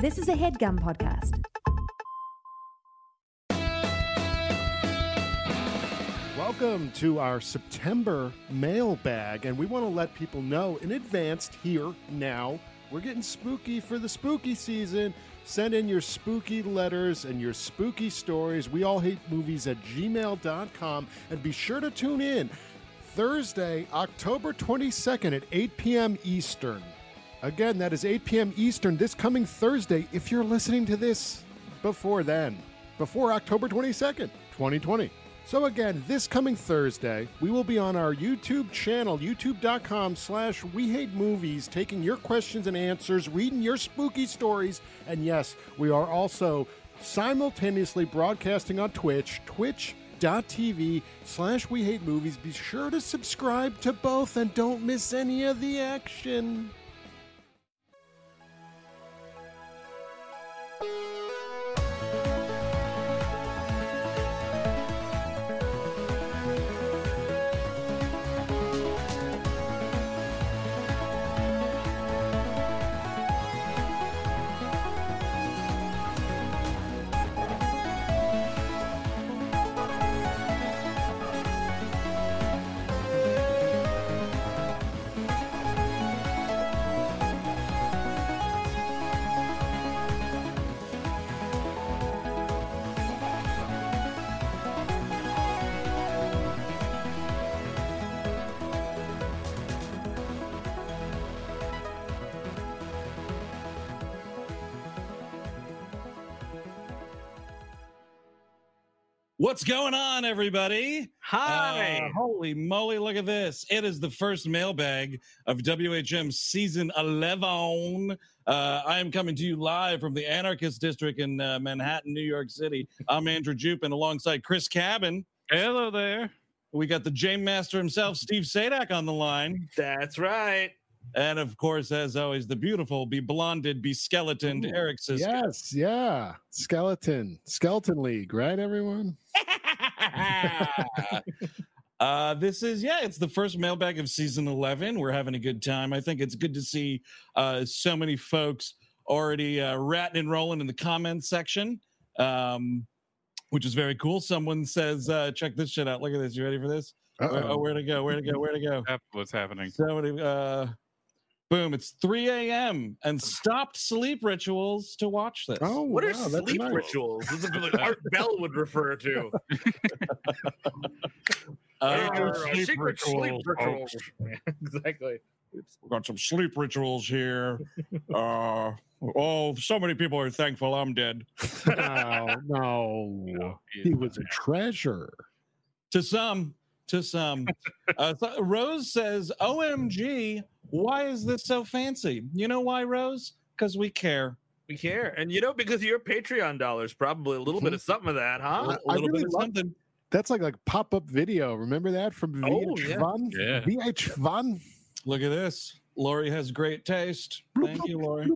This is a headgum podcast. Welcome to our September mailbag, and we want to let people know in advance here now we're getting spooky for the spooky season. Send in your spooky letters and your spooky stories. We all hate movies at gmail.com, and be sure to tune in Thursday, October 22nd at 8 p.m. Eastern. Again, that is 8 p.m. Eastern this coming Thursday if you're listening to this before then, before October 22nd, 2020. So again, this coming Thursday, we will be on our YouTube channel, youtube.com slash we hate movies, taking your questions and answers, reading your spooky stories, and yes, we are also simultaneously broadcasting on Twitch, twitch.tv slash we hate movies. Be sure to subscribe to both and don't miss any of the action. you What's going on, everybody? Hi. Uh, holy moly, look at this. It is the first mailbag of WHM season 11. Uh, I am coming to you live from the Anarchist District in uh, Manhattan, New York City. I'm Andrew Jupin alongside Chris Cabin. Hello there. We got the Jam Master himself, Steve Sajdak, on the line. That's right. And of course, as always, the beautiful, be blonded, be skeletoned Ooh, Eric Szyszka. Yes, yeah. Skeleton. Skeleton League, right, everyone? uh, this is yeah, it's the first mailbag of season eleven. We're having a good time. I think it's good to see uh, so many folks already uh, ratting and rolling in the comments section, um, which is very cool. Someone says, uh, "Check this shit out! Look at this. You ready for this? Where, oh, where to go? Where to go? Where to go? What's happening? Somebody, uh, boom! It's three a.m. and stopped sleep rituals to watch this. Oh, What are wow, that's sleep nice. rituals? This is what Art Bell would refer to. Uh, uh, sleep secret sleep rituals, rituals. exactly. We've got some sleep rituals here. Uh, oh, so many people are thankful I'm dead. No, no. He was a treasure. To some, to some. Uh, so Rose says, "OMG, why is this so fancy?" You know why, Rose? Because we care. We care. And you know, because of your Patreon dollars, probably a little bit of something of that, huh? A I little really bit of love- something. That's like like pop up video. Remember that from Oh, VH1? yeah. VH1. Look at this. Lori has great taste. Thank you, Lori.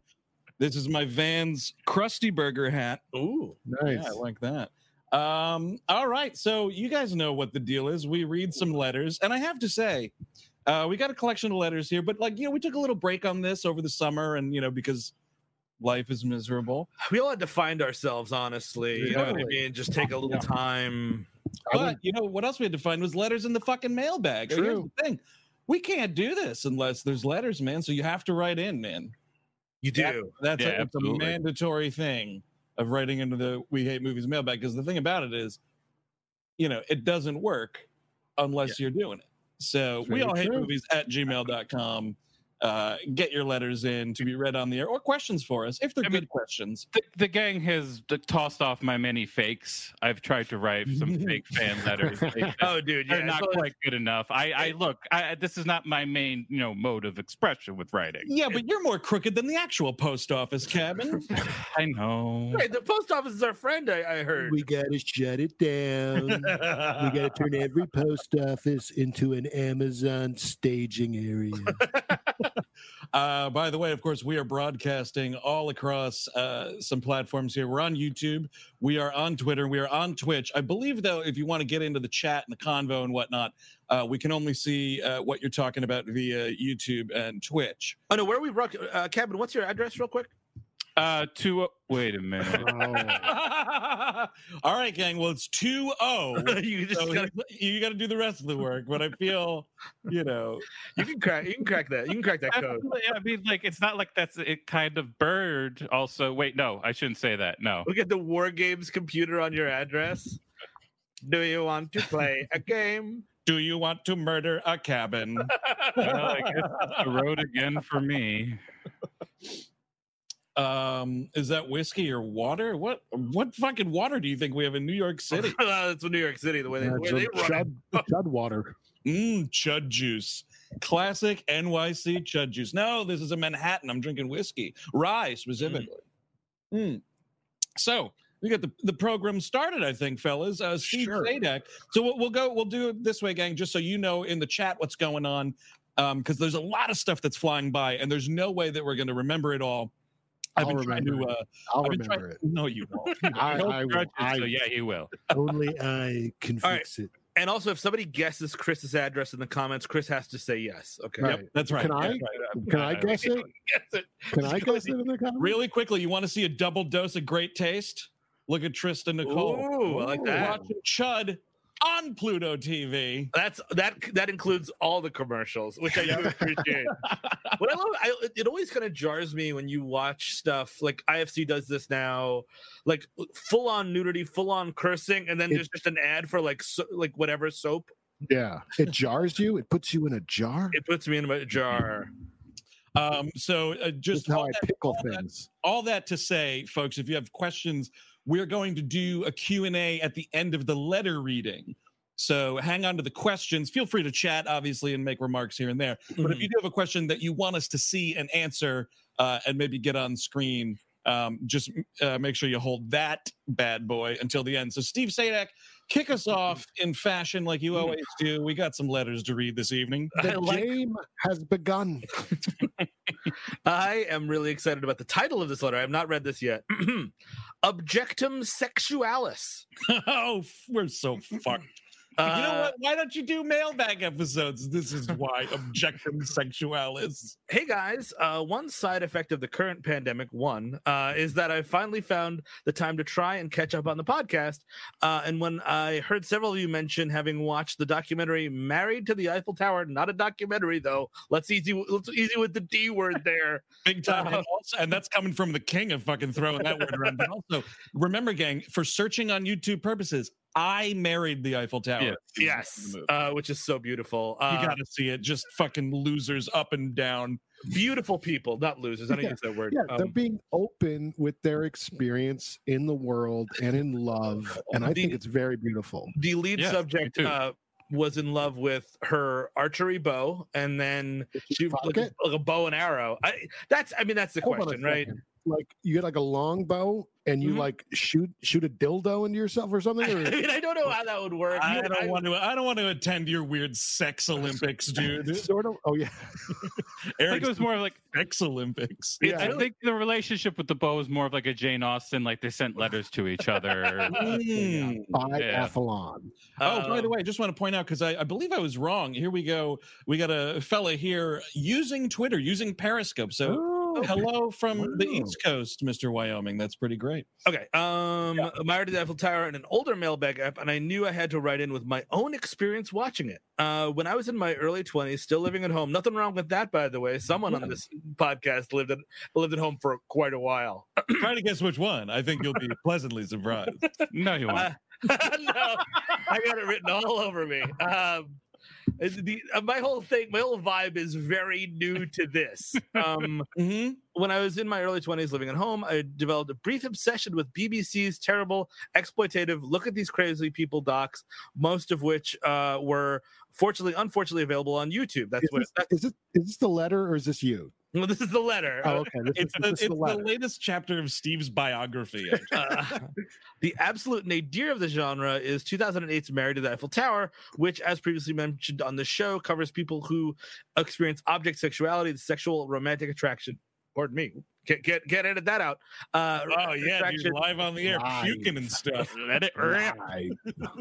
This is my Vans Krusty Burger hat. Ooh. Nice. Yeah, I like that. Um, all right, so you guys know what the deal is. We read some letters, and I have to say, uh, we got a collection of letters here, but like you know, we took a little break on this over the summer, and you know, because life is miserable. We all had to find ourselves, honestly. You know what I mean? Just take a little time. But you know what else we had to find was letters in the fucking mailbag. Here's True. the thing: we can't do this unless there's letters, man. So you have to write in, man. You do. That's Yeah, a, it's a mandatory thing of writing into the We Hate Movies mailbag. Because the thing about it is, you know, it doesn't work unless you're doing it. So we all hate true. movies at gmail.com. Uh, get your letters in to be read on the air or questions for us if they're I mean- good questions. The, the gang has tossed off my many fakes. I've tried to write some fake fan letters. They- Oh, dude. They're Yeah. not so it's- quite good enough. I, I look. I, this is not my main, you know, mode of expression with writing. Yeah, but you're more crooked than the actual post office cabin. I know. Hey, the post office is our friend, I, I heard. We gotta shut it down. we gotta turn every post office into an Amazon staging area. Uh, by the way, of course, we are broadcasting all across uh, some platforms here. We're on YouTube, we are on Twitter, we are on Twitch. I believe, though, if you want to get into the chat and the convo and whatnot, uh, we can only see uh, what you're talking about via YouTube and Twitch. oh, no, where are we? Brock- Uh, what's your address, real quick? Uh, two. Wait a minute. Oh. All right, gang. Well, it's 2 0. you just So gotta, you got to do the rest of the work. But I feel, you know, you can crack you can crack that. You can crack that code. I mean, like, it's not like that's a kind of bird. Also, wait, no, I shouldn't say that. No. Look at the War Games computer on your address. Do you want to play a game? do you want to murder a cabin? Well, I guess it's the road again for me. Um, is that whiskey or water? What what fucking water do you think we have in New York City? That's New York City. The way they, Yeah, the way so they run. chud, chud water. Mmm, chud juice. Classic NYC chud juice. No, this is a Manhattan. I'm drinking whiskey. Rye specifically. Mm. So we got the, the program started, I think, fellas. Uh, Steve Sure. Sajdak. So we'll, we'll go, we'll do it this way, gang, just so you know in the chat what's going on. Um, because there's a lot of stuff that's flying by, and there's no way that we're going to remember it all. I've I'll been trying remember to. it. Uh, I'll I've been remember trying, it. No, you won't. I, No I, will. I so yeah, he will. only I can All right. fix it. And also, if somebody guesses Chris's address in the comments, Chris has to say yes. Okay. Right. Yep, that's right. Can I? right. Can I guess it? Guess it. Can I guess it in the comments? Really quickly, you want to see a double dose of great taste? Look at Tristan Nicole. Ooh, I like Ooh. that. Watching Chud on Pluto TV. That's that. That includes all the commercials, which I do appreciate. what I love, I, it always kind of jars me when you watch stuff like IFC does this now, like full on nudity, full on cursing, and then It- there's just an ad for like so, like whatever soap. Yeah. It jars you. It puts you in a jar. It puts me in a jar. Um, so uh, just Just how all I that, pickle all that- things. all that to say, folks, if you have questions, we're going to do a Q&A at the end of the letter reading. So hang on to the questions. Feel free to chat, obviously, and make remarks here and there. But if you do have a question that you want us to see and answer uh, and maybe get on screen, um, just uh, make sure you hold that bad boy until the end. So, Steve Sajdak, kick us off in fashion like you mm. always do. We got some letters to read this evening. The like game has begun. I am really excited about the title of this letter. I have not read this yet. Objectum sexualis. oh, we're so fucked. You know Uh, what? Why don't you do mailbag episodes? This is why objectum sexualis. Hey guys, uh, one side effect of the current pandemic, one, uh, is that I finally found the time to try and catch up on the podcast. Uh, and when I heard several of you mention having watched the documentary "Married to the Eiffel Tower," not a documentary though. Let's easy, let's easy with the D word there. Big time. Uh, And, also, and that's coming from the king of fucking throwing that word around. But also, remember, gang, for searching on YouTube purposes, I married the Eiffel Tower. Yeah. yes, uh, which is so beautiful. Uh, you got to see it. Just fucking losers up and down. beautiful people, not losers. I don't Yeah, use that word. Yeah, they're Um, being open with their experience in the world and in love, and I think it's very beautiful. the lead Yes, subject uh, was in love with her archery bow, and then she fuck like, a- like a bow and arrow. I that's I mean that's the Hold question, right? second. Like you get like a long bow and you Mhm. like shoot shoot a dildo into yourself or something. I mean, I don't know how that would work. I don't I- want to. I don't want to attend your weird sex Olympics, dude. sort of. Oh yeah. I think it was more of like sex Olympics. Yeah. I think the relationship with the bow is more of like a Jane Austen, like they sent letters to each other. Mm. Biathlon. Oh, by the um, way, I just want to point out because I, I believe I was wrong. Here we go. We got a fella here using Twitter, using Periscope. So Oh, hello from the East Coast, Mr. Wyoming. That's pretty great. Okay. Um, Married to the Eiffel Tower and an older mailbag app, and I knew I had to write in with my own experience watching it. Uh, when I was in my early twenties, still living at home. Nothing wrong with that, by the way. Someone on this podcast lived at lived at home for quite a while. Try to guess which one. I think you'll be pleasantly surprised. no, you won't. Uh, no, I got it written all over me. Um, it's the, uh, my whole thing, my whole vibe is very new to this. Um, hmm when I was in my early 20s living at home, I developed a brief obsession with BBC's terrible, exploitative, look at these crazy people docs, most of which uh, were fortunately, unfortunately available on YouTube. That's Is what this, that's, is, this, is this the letter or is this you? Well, this is the letter. Oh, okay. This It's is, the, it's the the latest chapter of Steve's biography. Uh, the absolute nadir of the genre is 2008's Married to the Eiffel Tower, which, as previously mentioned on the show, covers people who experience object sexuality, the sexual romantic attraction pardon me. Get get get edit that out. Uh, Oh yeah, dude, live on the air, Live. puking and stuff. Let it rip.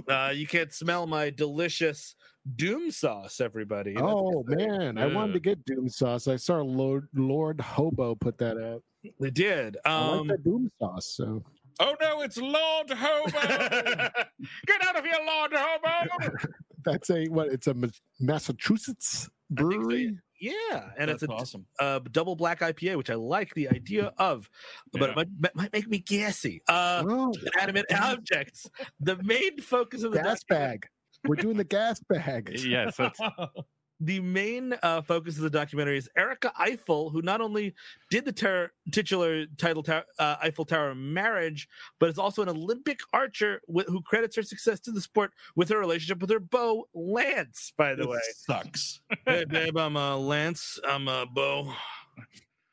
Uh, you can't smell my delicious doom sauce, everybody. Oh exciting. man, I wanted to get Doom sauce. I saw Lord Lord Hobo put that out. they did. I like Um, that Doom sauce. So Oh no, it's Lord Hobo. Get out of here, Lord Hobo! that's a what? It's a Ma- Massachusetts I think so, brewery. Yeah, and That's it's a awesome. uh, double black IPA, which I like the idea of, but Yeah. it might, might make me gassy. Uh, Oh, inanimate objects. The main focus of the gas documentary- bag. We're doing the gas bag. Yes, that's the main uh, focus of the documentary is Erika Eiffel, who not only did the ter- titular title ta- uh, Eiffel Tower marriage, but is also an Olympic archer wi- who credits her success to the sport with her relationship with her beau Lance. By the This way, sucks. hey babe, I'm uh, Lance. I'm uh, Bo.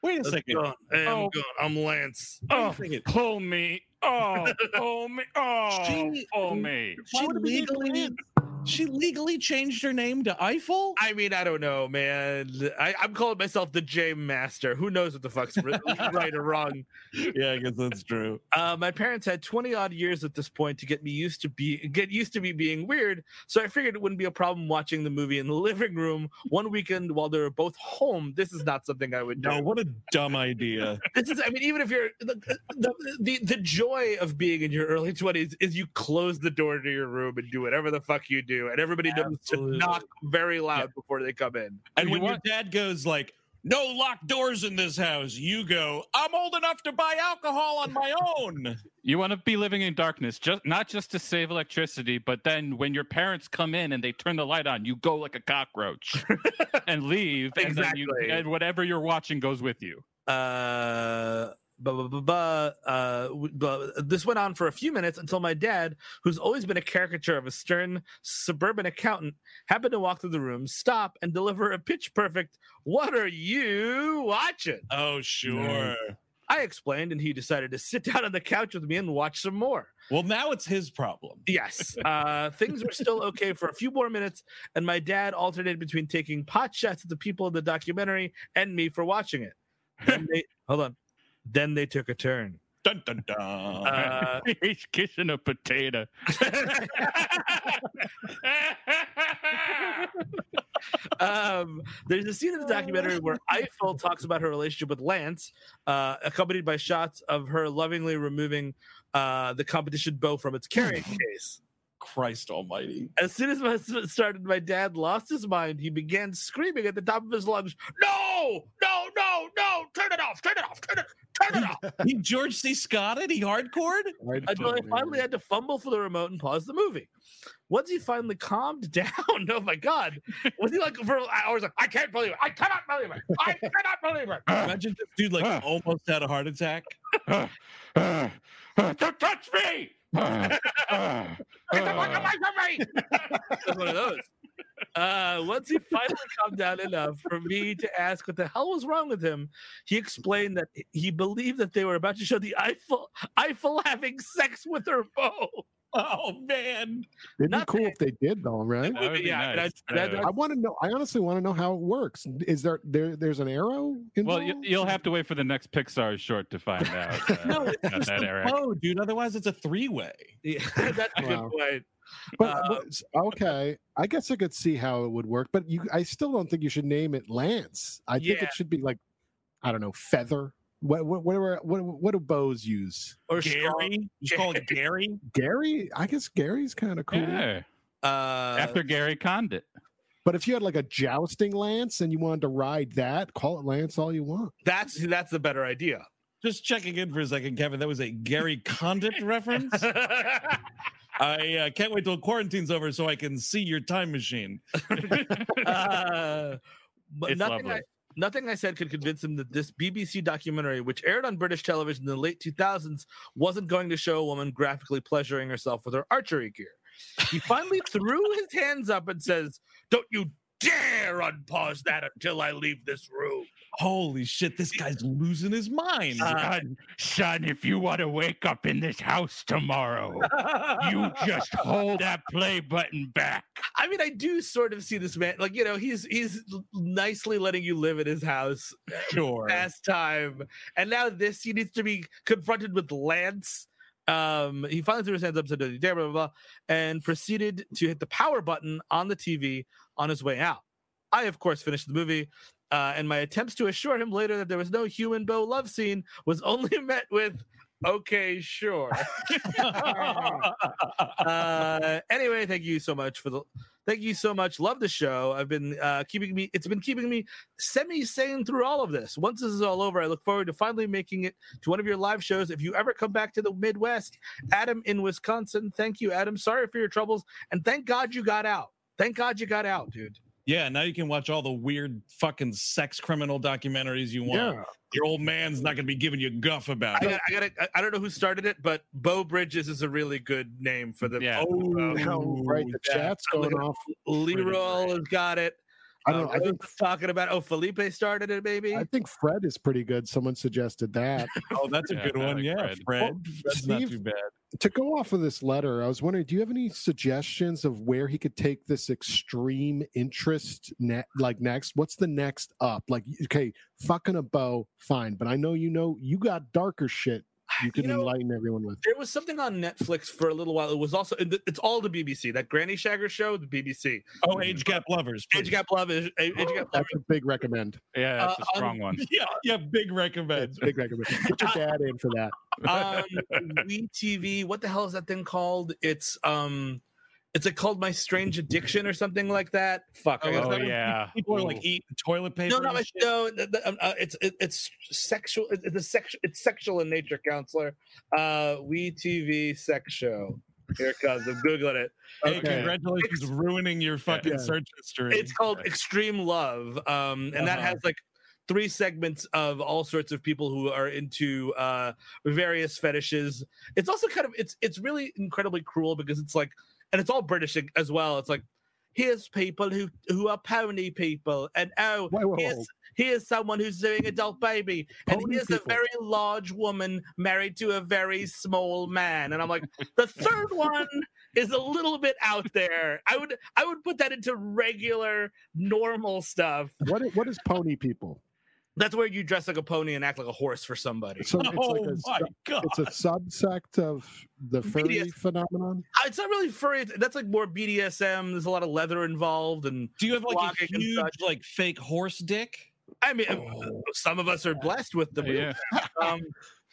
Wait a Let's second. go. Hey, I'm, Oh. going. I'm Lance. Oh, pull me. Oh, pull me. Oh, She- pull me. She would be named legally, she legally changed her name to Eiffel. I mean, I don't know, man. I, I'm calling myself the J Master. Who knows what the fuck's right or wrong? yeah, I guess that's true. Uh, my parents had 20 odd years at this point to get me used to be get used to me being weird, so I figured it wouldn't be a problem watching the movie in the living room one weekend while they were both home. This is not something I would do. No, what a dumb idea. This is, I mean, even if you're the, the the the joy of being in your early 20s is you close the door to your room and do whatever the fuck you do, and everybody knows Absolutely. to knock very loud before they come in. And You when your dad goes like, "No locked doors in this house," you go, "I'm old enough to buy alcohol on my own." You want to be living in darkness, just not just to save electricity, but then when your parents come in and they turn the light on, you go like a cockroach and leave, and then you Exactly. and whatever you're watching goes with you. uh blah, blah, blah, blah, uh, blah, this went on for a few minutes until my dad, who's always been a caricature of a stern suburban accountant, happened to walk through the room, stop, and deliver a pitch perfect, What are you watching? Oh, sure. I explained, and he decided to sit down on the couch with me and watch some more. Well, now it's his problem. Yes. Uh, things were still okay for a few more minutes, and my dad alternated between taking pot shots at the people in the documentary and me for watching it. Then they, hold on. Then they took a turn. Dun dun dun. Uh, He's kissing a potato. um, there's a scene in the documentary where Eiffel talks about her relationship with Lance, uh, accompanied by shots of her lovingly removing uh, the competition bow from its carrying case. Christ Almighty. As soon as my started, my dad lost his mind. He began screaming at the top of his lungs, "No, no, no, no! Turn it off! Turn it off! Turn it! Turn it off!" He George C. Scotted. He hardcored. Until I finally had to fumble for the remote and pause the movie. Once he finally calmed down, oh my god, was he like for hours? Like, I can't believe it! I cannot believe it! I cannot believe it! Imagine this dude like almost had a heart attack. Don't touch me! Get the fuck away from me! It was one of those. Uh, once he finally calmed down enough for me to ask what the hell was wrong with him, he explained that he believed that they were about to show the Eiffel Eiffel having sex with her beau. Oh man. It'd be Not cool if they did, though, right? Would be Yeah, nice. that- that- Uh, I want to know. I honestly want to know how it works. Is there there? There's an arrow? well, Involved? you, you'll have to wait for the next Pixar short to find out. Uh, No, it's just that, the Eric. bow, dude. Otherwise, it's a three-way. Yeah, that's a good point. But, Uh, but okay, I guess I could see how it would work. But you, I still don't think you should name it Lance. I think it should be like, I don't know, Feather. What what what, are- what, what do bows use? Or strong- Gary. You call it Gary. Gary? I guess Gary's kind of cool. Yeah, uh, after Gary Condit. But if you had like a jousting lance and you wanted to ride that, call it Lance all you want. that's that's the better idea. Just checking in for a second, Kevin. That was a Gary Condit reference. I uh, can't wait till quarantine's over so I can see your time machine. Uh, but It's nothing lovely. I, nothing I said could convince him that this BBC documentary, which aired on British television in the late 2000s, wasn't going to show a woman graphically pleasuring herself with her archery gear. He finally threw his hands up and says, "Don't you dare unpause that until I leave this room." Holy shit, this guy's losing his mind. Uh, Son, son, if you want to wake up in this house tomorrow, you just hold that play button back. I mean, I do sort of see this man, like you know, he's he's nicely letting you live in his house sure. past time, and now this he needs to be confronted with Lance. Um, he finally threw his hands up, said, "Blah blah blah," blah and proceeded to hit the power button on the TV on his way out. I, of course, finished the movie, uh, and my attempts to assure him later that there was no human bow love scene was only met with, "Okay, sure." uh, anyway, thank you so much for the. Thank you so much. Love the show. I've been uh, keeping me. It's been keeping me semi-sane through all of this. Once this is all over, I look forward to finally making it to one of your live shows. If you ever come back to the Midwest, Adam in Wisconsin. Thank you, Adam. Sorry for your troubles, and thank God you got out. Thank God you got out, dude. Yeah, now you can watch all the weird fucking sex criminal documentaries you want. Your old man's not going to be giving you guff about I it. got. I got. I, I don't know who started it, but Bo Bridges is a really good name for the. Yeah. Oh, right. The yeah. chat's going off. Leroy has got it. I don't. Uh, I think talking about. Oh, Felipe started it, maybe. I think Fred is pretty good. Someone suggested that. Oh, that's a Yeah, good one. like Yeah, Fred. Fred. That's not too bad. to go off of this letter, I was wondering, do you have any suggestions of where he could take this extreme interest ne- like next? What's the next up? Like, okay, fucking a bow, fine, but I know you know you got darker shit you can know, enlighten everyone with. There was something on Netflix for a little while. It was also it's all the BBC. That Granny Shagger show, the BBC. Oh, age gap lovers. Age. Gap Love is Age Gap Love. That's a big recommend. Yeah, that's Uh, a strong one. Yeah, yeah, big recommend. It's big recommend. Get your dad in for that. on We TV. What the hell is that thing called? It's um, it's like called My Strange Addiction or something like that. Fuck. Oh, yeah. People are like eating toilet paper. no, not my no. um, uh, it's it, it's sexual. it- It's a sexual. It's sexual in nature, counselor. Uh, We TV sex show. Here it comes. I'm googling it. Hey, Okay. congratulations, ruining your fucking Yeah. search history. It's called Extreme Love, um, and that Uh-huh. has like three segments of all sorts of people who are into uh, various fetishes. It's also kind of it's it's really incredibly cruel because it's like, and it's all British as well. It's like here's people who who are pony people, and oh, here's here's someone who's doing adult baby, and Pony here's people. a very large woman married to a very small man, and I'm like, the third one is a little bit out there. I would I would put that into regular normal stuff. What is, what is pony people? That's where you dress like a pony and act like a horse for somebody. So it's oh like a my god! it's a subsect of the furry BDS. phenomenon. Uh, It's not really furry. That's like more BDSM. There's a lot of leather involved, and Do you have like a huge, like fake horse dick? I mean, Oh. some of us are blessed with the. Yeah. Um,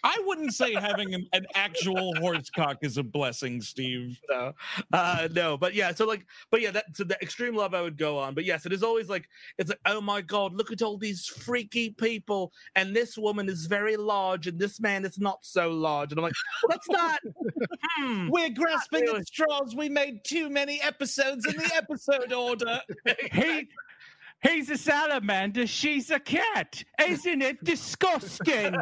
I wouldn't say having an, an actual horse cock is a blessing, Steve. no, uh, no, but yeah. So like, but yeah, that so the extreme love I would go on. But yes, it is always like it's like, oh my god, look at all these freaky people, and this woman is very large, and this man is not so large, and I'm like, well, that's not. hmm. We're grasping really. at straws. We made too many episodes in the episode order. He he's a salamander, she's a cat. Isn't it disgusting?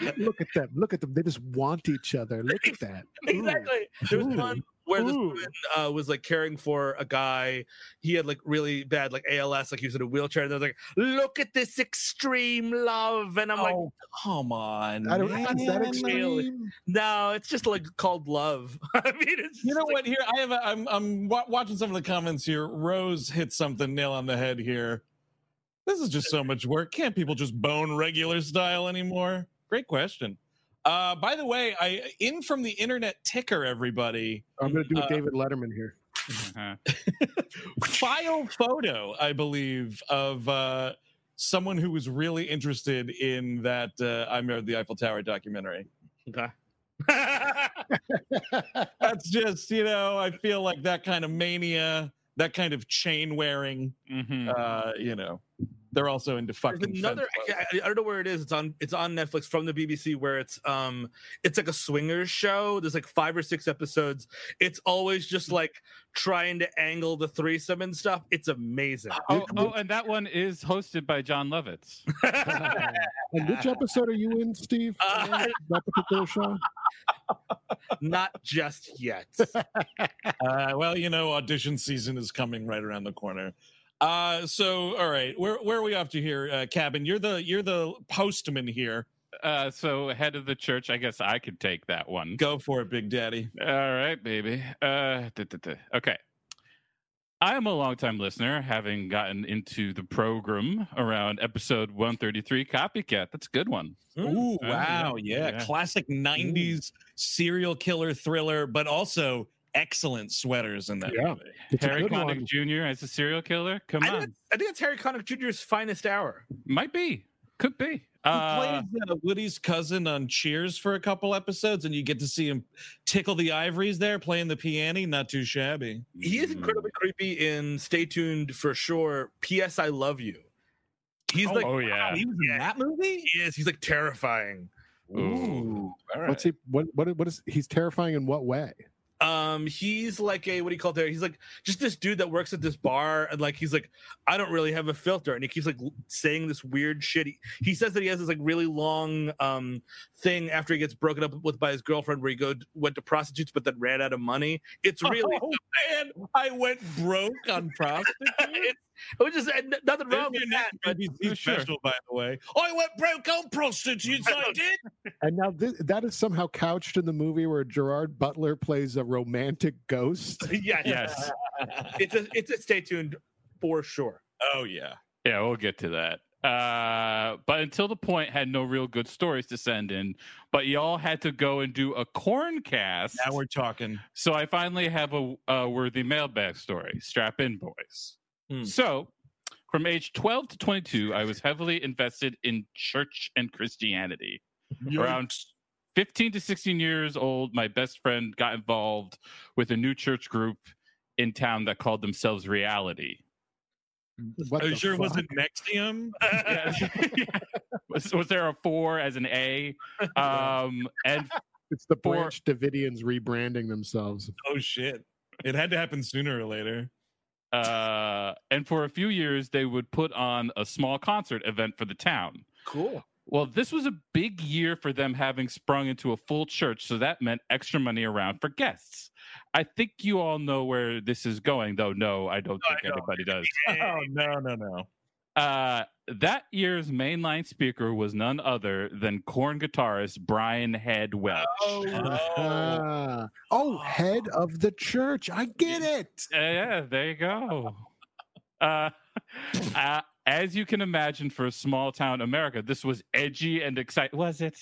Look at them. Look at them. They just want each other. Look at that. Ooh. exactly. There was Ooh. one where this Ooh. woman uh, was like caring for a guy. He had like really bad like ALS, like he was in a wheelchair. And they was like, "Look at this extreme love," and I'm like, oh, come on. I don't. man. Is that Really? extreme? "No, it's just like called love." I mean, it's You know like, what? Here, I have. A, I'm. I'm wa- watching some of the comments here. Rose hit something nail on the head here. This is just so much work. Can't people just bone regular style anymore? Great question. Uh, by the way, I in from the internet ticker. Everybody, I'm going to do a Uh, David Letterman here. Uh-huh. file photo, I believe, of uh, someone who was really interested in that uh, I Married the Eiffel Tower documentary. Okay. That's just, you know, I feel like that kind of mania, that kind of chain wearing, Mhm. uh, you know, they're also into fucking. There's another. I, I- I don't know where it is. It's on. It's on Netflix from the BBC, where it's um, it's like a swingers show. There's like five or six episodes. It's always just like trying to angle the threesome and stuff. It's amazing. Oh, oh, and that one is hosted by Jon Lovitz. and which episode are you in, Steve? Uh, that particular show? Not just yet. Uh, well, you know, audition season is coming right around the corner. Uh, so all right, where where are we off to here, uh, Cabin? You're the you're the postman here. Uh, so head of the church, I guess I could take that one. Go for it, Big Daddy. All right, baby. Uh, duh, duh, duh. okay. I am a longtime listener, having gotten into the program around episode 133, Copycat. That's a good one. Ooh, wow, yeah, yeah. classic '90s serial killer thriller, but also excellent sweaters in that Yeah. movie. It's Harry Connick. Jr. as a serial killer? Come I on. it's- I think it's Harry Connick Jr.'s finest hour. Might be. Could be. He Uh, plays uh, Woody's cousin on Cheers for a couple episodes, and you get to see him tickle the ivories there, playing the piano. Not too shabby. He is incredibly creepy in Stay Tuned for sure. P.S. I Love You. He's like, oh, yeah. he was in that movie. he is. He's like terrifying. Ooh, all right. What's he? What? What? What is? He's terrifying in what way? Um, he's like a what do you call it there? He's like just this dude that works at this bar, and like he's like, I don't really have a filter, and he keeps like saying this weird shit. He, he says that he has this like really long um thing after he gets broken up with by his girlfriend, where he go went to prostitutes, but then ran out of money. It's really, Oh man, I went broke on prostitutes. It's, it was just and nothing wrong with that. next But BBC Sure. special, by the way. I went broke on prostitutes. I did. And now this, that is somehow couched in the movie where Gerard Butler plays a romantic ghost. yeah, Yes. it's a it's a stay tuned for sure. Oh yeah. Yeah, we'll get to that. Uh, but until the point, had no real good stories to send in. But y'all had to go and do a Korn cast. Now we're talking. So I finally have a, a worthy mailbag story. Strap in, boys. Hmm. So, from age 12 to 22, I was heavily invested in church and Christianity. Around 15 to 16 years old, my best friend got involved with a new church group in town that called themselves Reality. What Are you the sure it fuck? wasn't NXIVM? Yeah. was, was there a four as an A? Um, and It's the four... Branch Davidians rebranding themselves. Oh shit! It had to happen sooner or later. Uh, and for a few years, they would put on a small concert event for the town. Cool. Well, this was a big year for them having sprung into a full church, so that meant extra money around for guests. I think you all know where this is going, though. No, I don't think I don't. anybody does. Oh no no no! Uh, that year's mainline speaker was none other than Korn guitarist Brian Head Welch. Oh, Ah. oh, head of the church. I get it. Uh, yeah, there you go. Uh, uh, as you can imagine, for a small town America, this was edgy and exciting. Was it?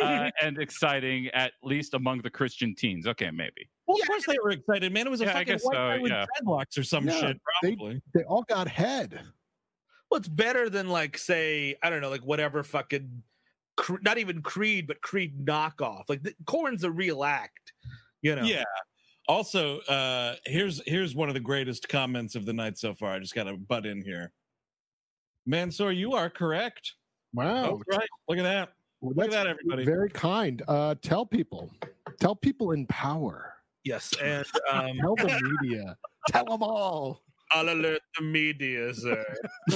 Uh, and exciting, at least among the Christian teens. Okay, maybe. Well, of course they were excited, man. It was a Yeah, fucking guess white so, guy with yeah. dreadlocks or some Yeah, shit, they- They all got head. Well, it's better than like say I don't know, like whatever fucking, not even Creed, but Creed knockoff. Like the, Korn's a real act, you know. Yeah. Also, uh, here's here's one of the greatest comments of the night so far. I just got to butt in here. Mansoor, you are correct. Wow. That's right. Look at that. Well, Look at that, everybody. Very kind. Uh, tell people. Tell people in power. Yes, and um, Tell the media. Tell them all. I'll alert the media, sir.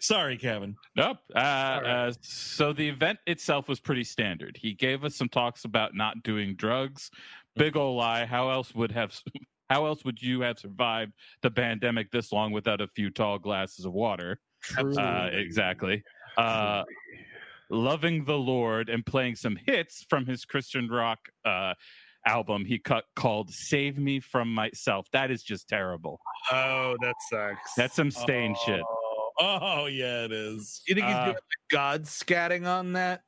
Sorry, Kevin. Nope. Uh, right. uh, so the event itself was pretty standard. He gave us some talks about not doing drugs. Big ol' lie. How else would have? How else would you have survived the pandemic this long without a few tall glasses of water? True. Uh, exactly. Uh, loving the Lord and playing some hits from his Christian rock uh, album he cut called "Save Me from Myself." That is just terrible. Oh, that sucks. That's some stain shit. Oh, oh, yeah, it is. You think he's uh, doing God scatting on that?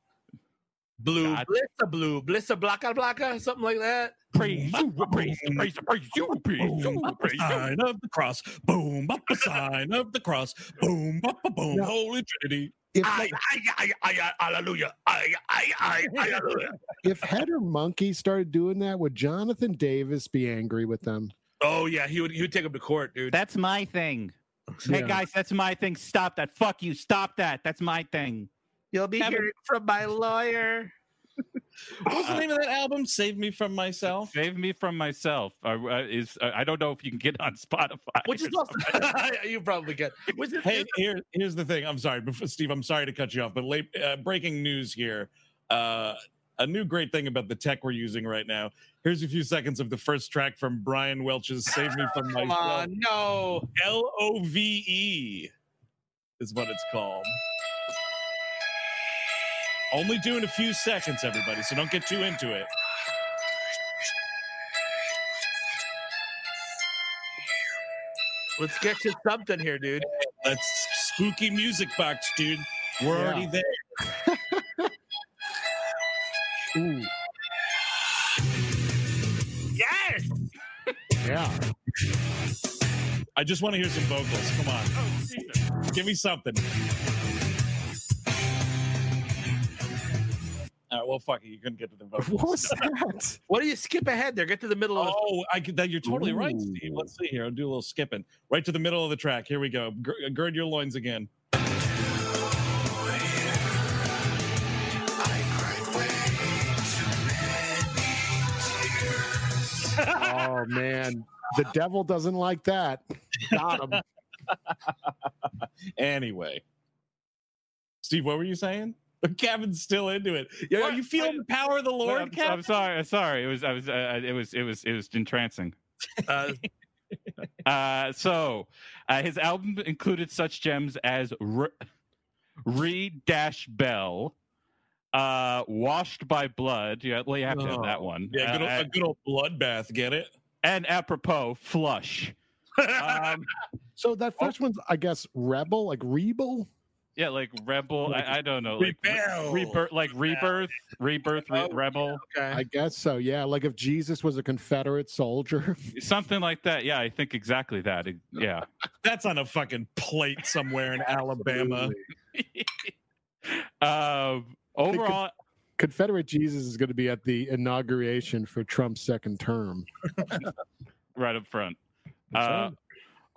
Blue God. blissa blue blissa blacka blacka something like that. Praise you, praise, you, praise, you, praise you, praise you, Boom, up the praise you. sign of the cross. Boom, up the sign of the cross. Boom, up, a boom. No. Holy Trinity. if, I, I, I, I, I, hallelujah. I, I, I, hallelujah. if Head or Munky started doing that, would Jonathan Davis be angry with them? Oh yeah, he would he would take him to court, dude. That's my thing. Hey guys, that's my thing. Stop that. Fuck you. Stop that. That's my thing. You'll be Kevin- hearing from my lawyer. What's the Uh, name of that album? Save Me From Myself? Save me from myself. Uh, uh, is uh, I don't know if you can get on Spotify. Which is or also you probably get. Which is, Hey, here, here's the thing. I'm sorry, before, Steve. I'm sorry to cut you off, but late uh, breaking news here. Uh, a new great thing about the tech we're using right now. Here's a few seconds of the first track from Brian Welch's "Save Me from Myself." Come Myself." on, no. L O V E is what it's called. Only doing a few seconds, everybody, so don't get too into it. Let's get to something here, dude. That's spooky music box, dude. We're Yeah. already there. Ooh, Yes. yeah. I just want to hear some vocals. Come on. Oh, Give me something. Right, well, fuck it. You couldn't get to the vocals. What was that? What do you skip ahead there? Get to the middle of the Oh, I could. That you're totally right, Steve. Let's see here. I'll do a little skipping. Right to the middle of the track. Here we go. Gir- uh, gird your loins again. Oh man, the devil doesn't like that. Got him. Anyway, Steve, what were you saying? Kevin's still into it. Yeah, are What? you feeling the power of the Lord, I'm, Kevin? I'm sorry. I'm sorry. It was. I was. Uh, it was. It was. It was entrancing. uh, Uh, so, uh, his album included such gems as R- Re Dash Bell, uh, Washed by Blood. Yeah, well, you have to have that one. Yeah, good old, Uh, a good old bloodbath. Get it? and apropos, Flush. Um, So that first one's, I guess, rebel, like rebel. Yeah, like Rebel. Like I, I don't know. Like Rebel. rebirth, like rebirth, rebirth, re- Oh, rebel, okay. I guess so. Yeah, like if Jesus was a Confederate soldier. something like that. Yeah, I think exactly that. Yeah. That's on a fucking plate somewhere in Alabama. um, overall, Confederate Jesus is going to be at the inauguration for Trump's second term. right up front. Uh, right.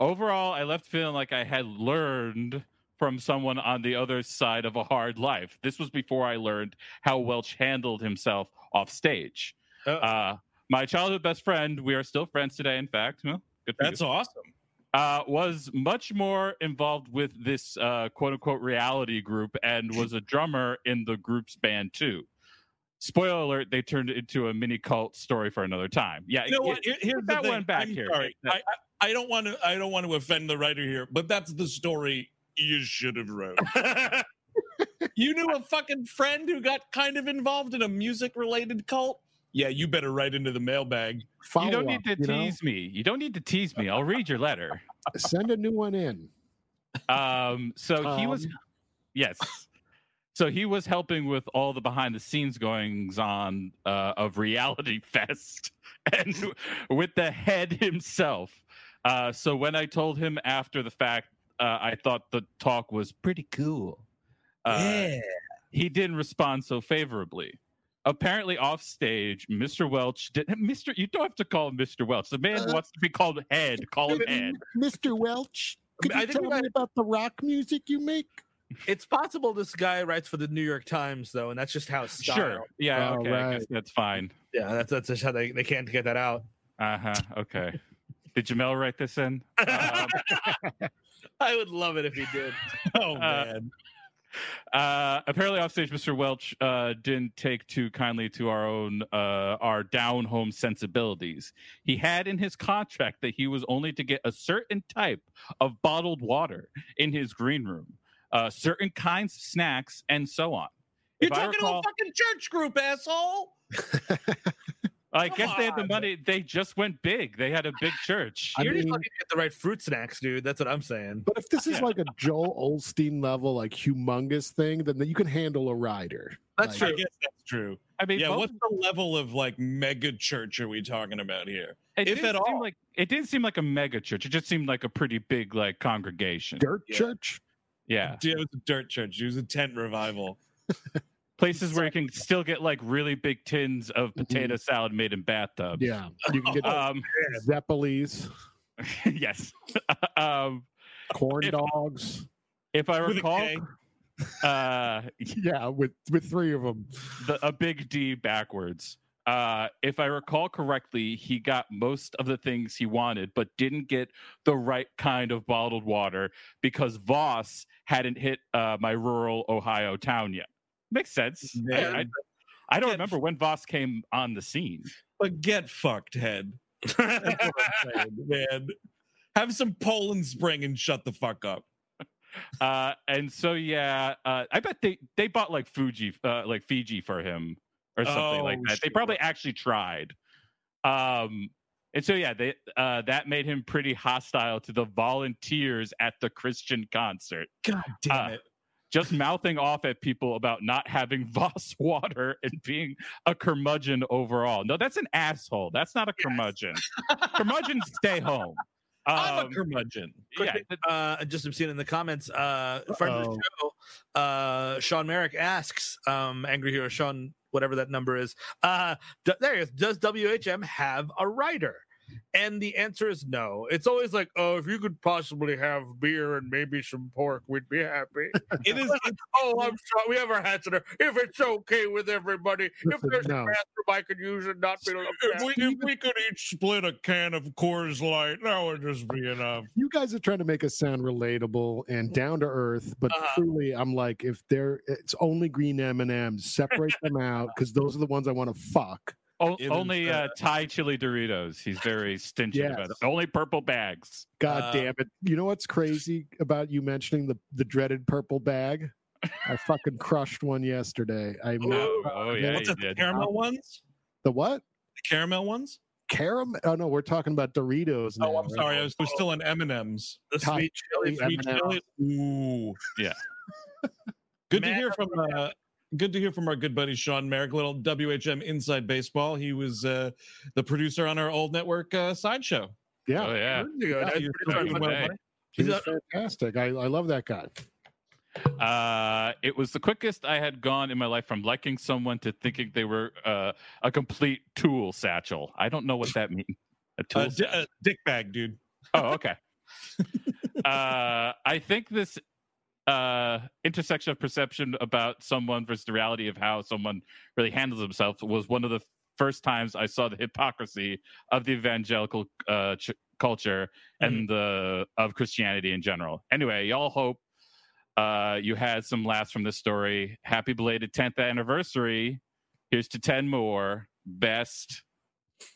overall, I left feeling like I had learned from someone on the other side of a hard life. This was before I learned how Welch handled himself off stage. Oh. Uh, my childhood best friend, we are still friends today, in fact. Well, for you. That's awesome. uh, was much more involved with this uh, quote unquote reality group and was a drummer in the group's band too. Spoiler alert, they turned it into a mini cult story for another time. Yeah, You know what? Here- here's the that one back I'm here. Sorry. I, I, I don't want to. I don't want to offend the writer here, but that's the story you should have wrote. you knew a fucking friend who got kind of involved in a music-related cult. Yeah, you better write into the mailbag. you don't need up, to you know? tease me. You don't need to tease me. I'll read your letter. Send a new one in. Um, so he was, Um, yes. So he was helping with all the behind the scenes goings on uh, of Reality Fest and with the head himself. Uh, so when I told him after the fact, uh, I thought the talk was pretty cool. Uh, He didn't respond so favorably. Apparently, off stage, Mr. Welch did. Mr. You don't have to call him Mr. Welch. The man Uh, wants to be called Head. Call him Head. Mr. Welch, could I you think tell we me might- about the rock music you make? It's possible this guy writes for the New York Times though, and that's just how it's. Sure. Yeah. Oh, okay. I guess that's fine. Yeah, that's that's just how they, they can't get that out. Uh huh. Okay. Did Jamel write this in? Um, I would love it if he did. Oh man, uh, apparently, offstage, Mr. Welch uh, didn't take too kindly to our own uh, our down home sensibilities. He had in his contract that he was only to get a certain type of bottled water in his green room, uh, certain kinds of snacks, and so on. you're If talking recall- to a fucking church group, asshole. I Come guess they had the on. money. They just went big. They had a big church. I You're just mean- looking at the right fruit snacks, dude. That's what I'm saying. But if this is like a Joel Osteen level, like humongous thing, then you can handle a rider. That's Like, I true. guess that's true. I mean, Yeah, both- what's the level of like mega church are we talking about here? it if didn't at seem all. like it didn't seem like a mega church. It just seemed like a pretty big like congregation. Dirt Yeah. church? Yeah, It was a dirt church. It was a tent revival. places where you can still get like really big tins of potato salad made in bathtubs. Yeah. You can get Um, Zeppelis, yes. um, corn If- dogs. if I recall, uh, Yeah, with with three of them. the, a big D backwards. Uh, if I recall correctly, he got most of the things he wanted, but didn't get the right kind of bottled water because Voss hadn't hit uh, my rural Ohio town yet. Makes sense. I- I, I don't Yeah. remember when Voss came on the scene. but get fucked, head. That's saying, man. Have some Poland Spring and shut the fuck up. Uh, and so yeah, uh, I bet they they bought like Fuji, uh, like Fiji for him or something like Oh, that. They probably actually tried. Um, and so yeah, they uh, that made him pretty hostile to the volunteers at the Christian concert, God damn Uh, it. Just mouthing off at people about not having Voss water and being a curmudgeon overall. No, that's an asshole. That's not a curmudgeon. curmudgeons stay home. I'm Um, a curmudgeon. yeah, Quick, uh, I just am seeing in the comments. Uh, friend of the show, uh, Sean Merrick asks, um, Angry Hero Sean, whatever that number is. Uh, d- there he is. Does WHM have a writer? And the answer is no. It's always like, oh, if you could possibly have beer and maybe some pork, we'd be happy. It is oh, I'm sorry. We have our hats in there. If it's okay with everybody, if there's no. a bathroom I could use and not be looked if we, if we could each split a can of Coors Light, that would just be enough. You guys are trying to make us sound relatable and down to earth, but Uh-huh. truly, I'm like, if they're, it's only green M and M's. Separate them out because those are the ones I want to fuck. O- only uh, uh, Thai chili Doritos. He's very stingy about Yes. it. Only purple bags. God Uh, damn it! You know what's crazy about you mentioning the the dreaded purple bag? I fucking crushed one yesterday. I'm not Oh, yeah, What's you that, the did. caramel ones? the what? The caramel ones? Caramel? Oh no, we're talking about Doritos. Now, Oh, I'm right? sorry. I was, we're still in M&M's. the Thai sweet chili. chili Sweet M&Ms. chili. Ooh. Yeah. Good to hear from uh good to hear from our good buddy Sean Merrick, little WHM Inside Baseball. He was uh the producer on our old network uh sideshow. Yeah, Oh, yeah. Yeah, That's you're pretty still doing fun. well, Hey. He's fantastic. I, I love that guy. Uh, it was the quickest I had gone in my life from liking someone to thinking they were uh, a complete tool satchel. I don't know what that means. A tool Uh, di- uh, dick bag, dude. Oh, okay. uh, I think this uh, intersection of perception about someone versus the reality of how someone really handles himself was one of the first times I saw the hypocrisy of the evangelical uh, ch- culture and the of Christianity in general. Anyway, y'all hope uh, you had some laughs from this story. Happy belated 10th anniversary. Here's to 10 more. Best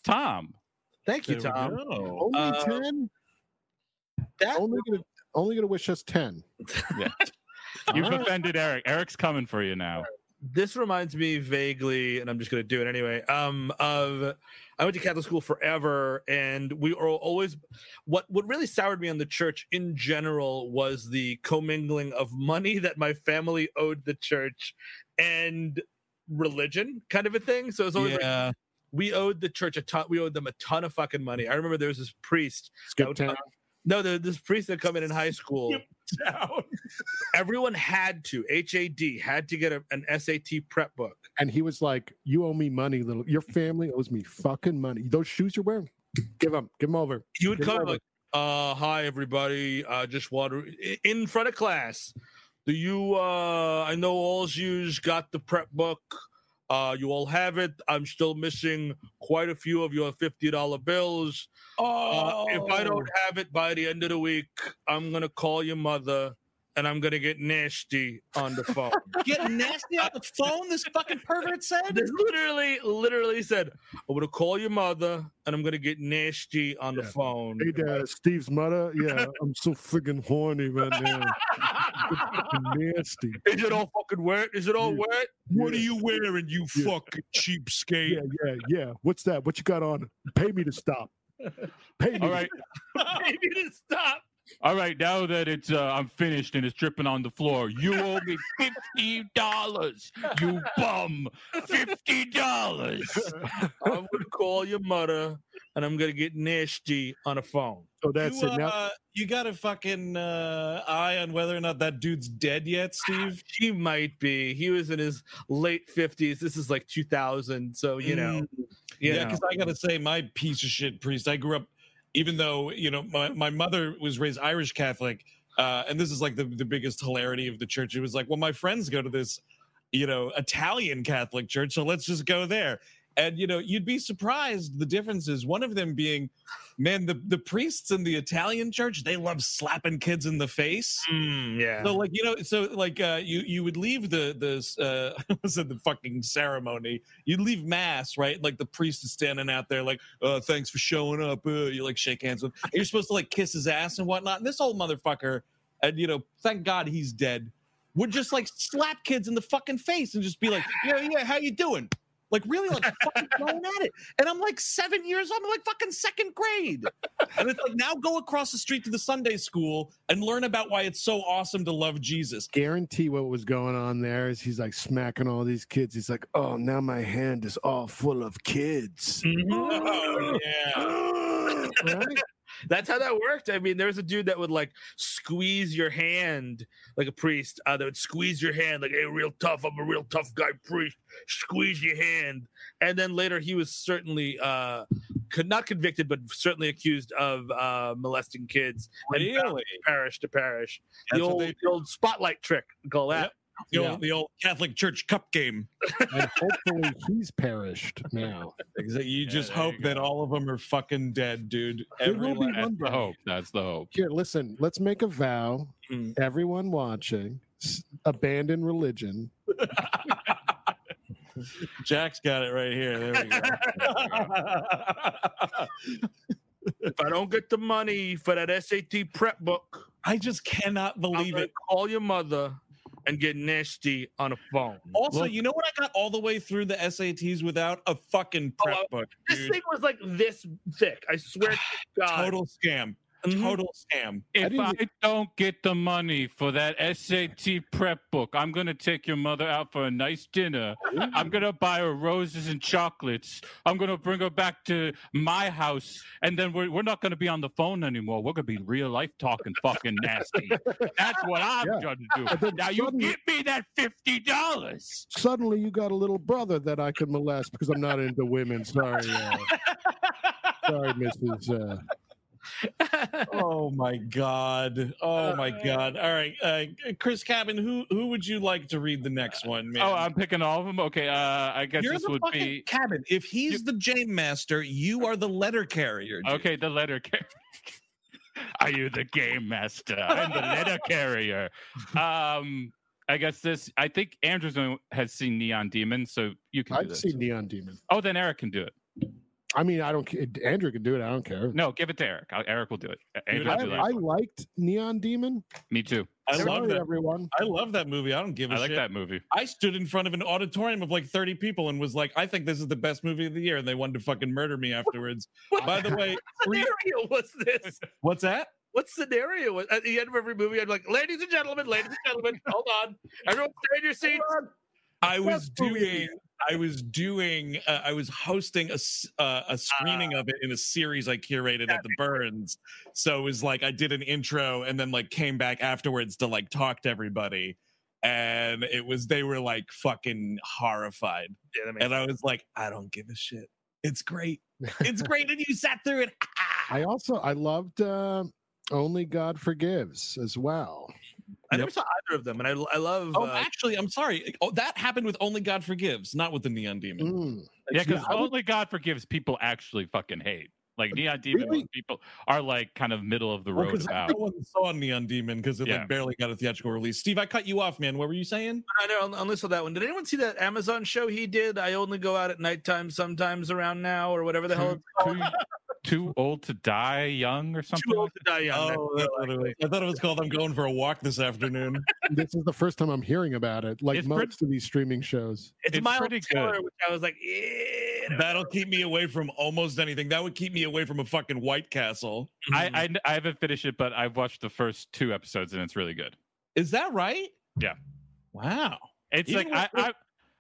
Tom. Thank you, There Tom. Only Uh, ten. That Only gonna only gonna wish us ten. Yeah. You've All right. offended Eric. Eric's coming for you now. this reminds me vaguely, and I'm just going to do it anyway. Um, of I went to Catholic school forever, and we were always what what really soured me on the church in general was the commingling of money that my family owed the church and religion, kind of a thing. So it's always like Yeah. we owed the church a ton. We owed them a ton of fucking money. I remember there was this priest. Skip would ten. come- No, there, this priest that come in in high school. Down. Everyone had to HAD had to get a, an SAT prep book. And he was like, "You owe me money, little. Your family owes me fucking money. Those shoes you're wearing, give them, give them over." He would Good come like, uh, hi everybody. Uh, just want to in front of class. Do you? Uh, I know all you got the prep book. Uh, you all have it. I'm still missing quite a few of your fifty dollar bills. Uh, if I don't have it by the end of the week, I'm gonna call your mother and I'm gonna get nasty on the phone. get nasty on the phone, this fucking pervert said. This literally, literally said, I'm gonna call your mother and I'm gonna get nasty on the Yeah. phone. Hey, Dad, Steve's mother. Yeah, I'm so freaking horny right now. Nasty. Is it all fucking wet? Is it all Yeah. wet? What Yeah. are you wearing, you Yeah. fucking cheapskate? Yeah, yeah, yeah. What's that? What you got on? Pay me to stop. Pay me. All to right. Maybe to stop. All right, now that it's uh, I'm finished and it's dripping on the floor, you owe me fifty dollars. You bum, fifty dollars. I'm gonna call your mother and I'm gonna get nasty on the phone. So that's you, it. Now, uh, you got a fucking uh, eye on whether or not that dude's dead yet, Steve? He might be. He was in his late 50s. This is like 2000. So, you know, Mm. you yeah, because I gotta say, my piece of shit priest. I grew up, even though you know my, my mother was raised Irish Catholic, uh, and this is like the the biggest hilarity of the church. It was like, well, my friends go to this, you know, Italian Catholic church, so let's just go there. And you know you'd be surprised the differences. One of them being, man, the the priests in the Italian church they love slapping kids in the face. Mm, yeah. So like you know, so like uh, you you would leave the the uh, was it the fucking ceremony? You'd leave mass, right? Like the priest is standing out there, like, uh, thanks for showing up. Uh, you like shake hands with. You're supposed to like kiss his ass and whatnot. And this old motherfucker, and you know, thank God he's dead. Would just like slap kids in the fucking face and just be like, yeah, yeah, how you doing? Like really, like fucking going at it. And I'm like seven years old. I'm like fucking second grade. And it's like now go across the street to the Sunday school and learn about why it's so awesome to love Jesus. Guarantee what was going on there is he's like smacking all these kids. He's like, oh, now my hand is all full of kids. Mm-hmm. Oh yeah. Right? That's how that worked. I mean, there was a dude that would like squeeze your hand, like a priest. Uh, that would squeeze your hand, like, "Hey, real tough. I'm a real tough guy, priest. Squeeze your hand." And then later, he was certainly uh, could not convicted, but certainly accused of uh, molesting kids. and Really? parish to parish. That's the old, the old spotlight trick. Call that. Yep. The, old, the old Catholic Church Cup game. and hopefully he's perished now. You just there hope you that all of them are fucking dead, dude. There Every will be That's one the hope. That's the hope. Here, listen, let's make a vow. Mm. Everyone watching, abandon religion. Jack's got it right here. There we go. If I don't get the money for that SAT prep book, I just cannot I'm believe it. call your mother and get nasty on a phone. Also, Look- you know what I got all the way through the SATs without a fucking prep Oh, book, This thing was like this thick. I swear to God. Total scam. Mhm. Total scam. If didn't I don't get the money for that SAT prep book, I'm gonna take your mother out for a nice dinner. I'm gonna buy her roses and chocolates. I'm gonna bring her back to my house, and then we're, we're not gonna be on the phone anymore. We're gonna be real life talking fucking nasty. That's what I'm Yeah. gonna do. then Now you suddenly- give me that fifty dollars. Suddenly, you got a little brother that I can molest because I'm not into women. Sorry, uh, sorry, Mrs. Uh, oh my god. Oh my god. All right, uh, Chris Cabin, who who would you like to read the next one, man? Oh, I'm picking all of them. Okay, uh, I guess You're this the would be cabin. If he's the Jane Master, you are the letter carrier. dude. Okay, the letter carrier. Are you the game master? I'm the letter carrier. Um, I guess this. I think Andrew has seen Neon Demon, so you can do I've this. seen Neon Demon. Oh, then Eric can do it. I mean, I don't. ca- Andrew can do it. I don't care. No, give it to Eric. Eric will do it. Andrew I, do. I liked Neon Demon. Me too. I love that. everyone. I love that movie. I don't give a I like shit. that movie. I stood in front of an auditorium of like 30 people and was like, I think this is the best movie of the year. And they wanted to fucking murder me afterwards. What By the way, free- scenario was this? what's that? What scenario was at the end of every movie? I'm like, ladies and gentlemen, ladies and gentlemen, hold on, everyone stay in your seats. I was Best movie doing, I was doing, uh, I was hosting a, s- uh, a screening of it in a series I curated at the Burns. So it was like I did an intro and then like came back afterwards to like talk to everybody. And it was, they were like fucking horrified. Yeah, that makes And I was like, I don't give a shit. It's great. It's great. And you sat through it. I also I loved uh, Only God Forgives as well. I never saw either of them, and I, I love. Oh, uh, actually, I'm sorry. Oh, that happened with Only God Forgives, not with the Neon Demon. Mm. Yeah, because I would- only God forgives people actually fucking hate. Like Neon Demon Really? people are like kind of middle of the Well, road 'cause about. no one saw Neon Demon because it Yeah. like barely got a theatrical release. Steve, I cut you off, man. What were you saying? I know, only saw that one. Did anyone see that Amazon show he did? I only go out at nighttime sometimes around now, or whatever the hell. Too, It's called. Too, too old to die young or something. Too old to die young. Oh, that's what it was. I thought it was called "I'm Going for a Walk" this afternoon. This is the first time I'm hearing about it. Like It's most pretty- of these streaming shows. It's, it's Miles pretty Teller, good. which I was like, eh, That'll keep me away from almost anything. That would keep me away from a fucking White Castle. I, I I haven't finished it, but I've watched the first two episodes and it's really good. Is that right? Yeah. Wow. It's Even like I, with- I,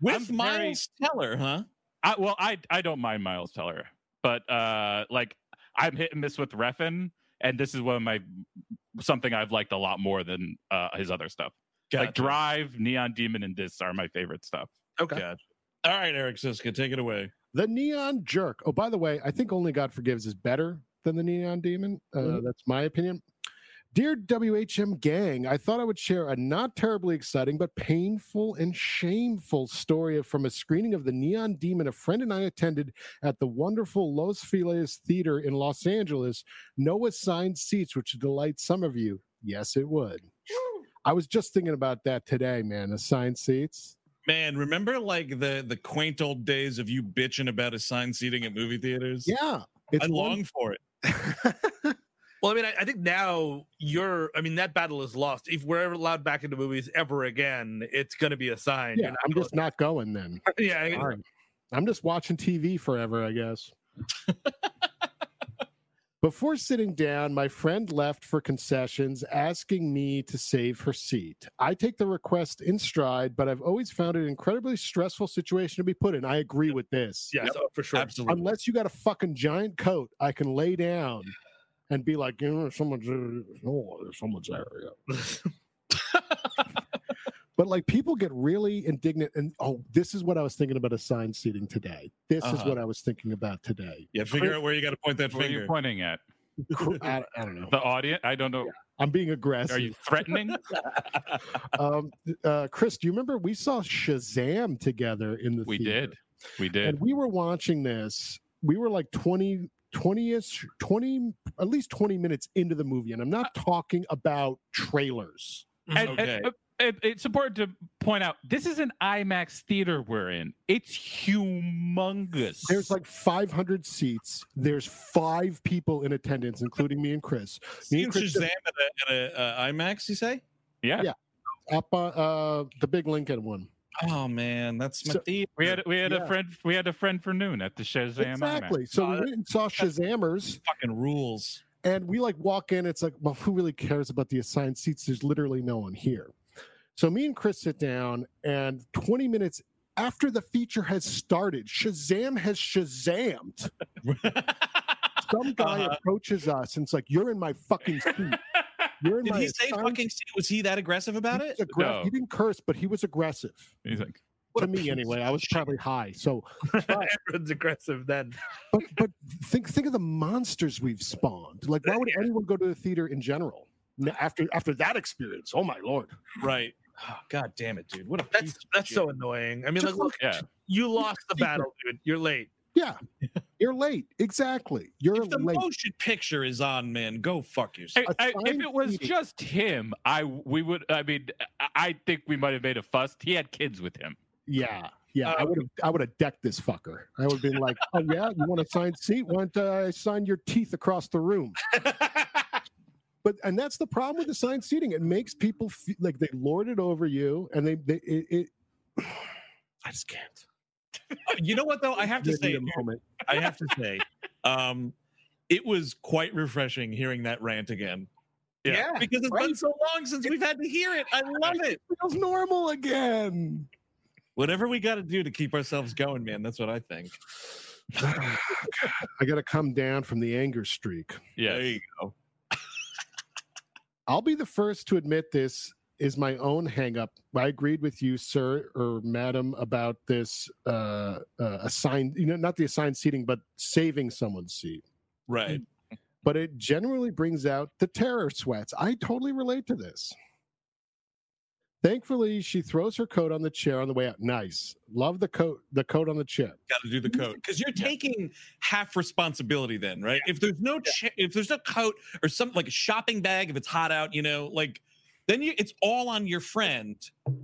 With I'm very- Miles Teller, huh? I well I I don't mind Miles Teller, but uh like I'm hit and miss with Refn, and this is one of my something I've liked a lot more than uh his other stuff. Like Drive, Neon Demon, and this are my favorite stuff. okay. Gotcha. All right, Eric Szyszka, take it away. The Neon Jerk. Oh, by the way, I think Only God Forgives is better than the Neon Demon. Uh, Mhm. That's my opinion. Dear WHM gang, I thought I would share a not terribly exciting but painful and shameful story from a screening of the Neon Demon a friend and I attended at the wonderful Los Feliz Theater in Los Angeles. No assigned seats, which would delight some of you. Yes, it would. I was just thinking about that today, man. Assigned seats. Man, remember like the the quaint old days of you bitching about assigned seating at movie theaters? Yeah. It's I one- long for it. Well, I mean, I, I think now you're. I mean, that battle is lost. If we're ever allowed back into movies ever again, it's going to be a sign. yeah, I'm just not going then. yeah. I- All right. I'm just watching TV forever, I guess. Before sitting down, my friend left for concessions, asking me to save her seat. I take the request in stride, but I've always found it an incredibly stressful situation to be put in. I agree with this. Yes, oh, for sure. Absolutely. Unless you got a fucking giant coat, I can lay down and be like, you know, someone's, oh, there's someone's area. But like people get really indignant, and oh, this is what I was thinking about assigned seating today. This is Uh-huh. what I was thinking about today. Yeah, figure out where you got to point that What are you finger. pointing at? I, I don't know. The audience? I don't know. I'm being aggressive. Are you threatening? um, uh, Chris, do you remember we saw Shazam together in the we theater? did. We did. and we were watching this. We were like 20, 20ish, 20, at least 20 minutes into the movie. And I'm not talking about trailers. And, and, Okay. uh, it- it's important to point out this is an IMAX theater we're in. It's humongous. There's like 500 seats. There's five people in attendance, including me and Chris. Me Seeing and Chris Shazam at a, at a uh, IMAX, you say? yeah. yeah. up uh, uh, the big Lincoln one. Oh man, that's my So- theater. We had we had Yeah. a friend we had a friend for noon at the Shazam IMAX. Exactly. So we went and saw Shazamers. fucking rules. and we like walk in it's like well who really cares about the assigned seats there's literally no one here so me and chris sit down and 20 minutes after the feature has started shazam has shazammed some guy Uh-huh. approaches us and it's like you're in my fucking seat you're in Did my he say assigned fucking? seat? Was he that aggressive about He it? aggra- No. he didn't curse but he was aggressive He's like, to me anyway i was probably high so Everyone's aggressive then. but but think think of the monsters we've spawned like why would anyone go to the theater in general after after that experience oh my lord Right. Oh, God damn it, dude! What a That's that's so annoying. I mean, like, look, yeah. you lost the battle, dude. You're late. Yeah, you're late. Exactly, you're If the late. motion picture is on, man, go fuck yourself. I, I, if it was seating. just him, I we would. I mean, I- I think we might have made a fuss. He had kids with him. Yeah, yeah. I Uh, would have, I would have decked this fucker. I would have been like, "Oh yeah, you want a signed seat? Why don't I sign your teeth across the room?" But and that's the problem with the assigned seating. It makes people feel like they lord it over you, and they, they it, it. I just can't. You know what though? I have to say, a moment. I have to say, um, it was quite refreshing hearing that rant again. Yeah, because it's been so long since we've had to hear it. I love it. It feels normal again. Whatever we got to do to keep ourselves going, man. That's what I think. I got to come down from the anger streak. Yeah. There you go. I'll be the first to admit this is my own hangup. I agreed with you, sir or madam, about this uh, uh, assigned, you know, not the assigned seating, but saving someone's seat. Right. But it generally brings out the terror sweats. I totally relate to this. Thankfully, she throws her coat on the chair on the way out. Nice. Love the coat, the coat on the chair. Got to do the coat because you're taking half responsibility then, right? If there's no cha- if there's no coat or something like a shopping bag, if it's hot out, you know, like then you it's all on your friend,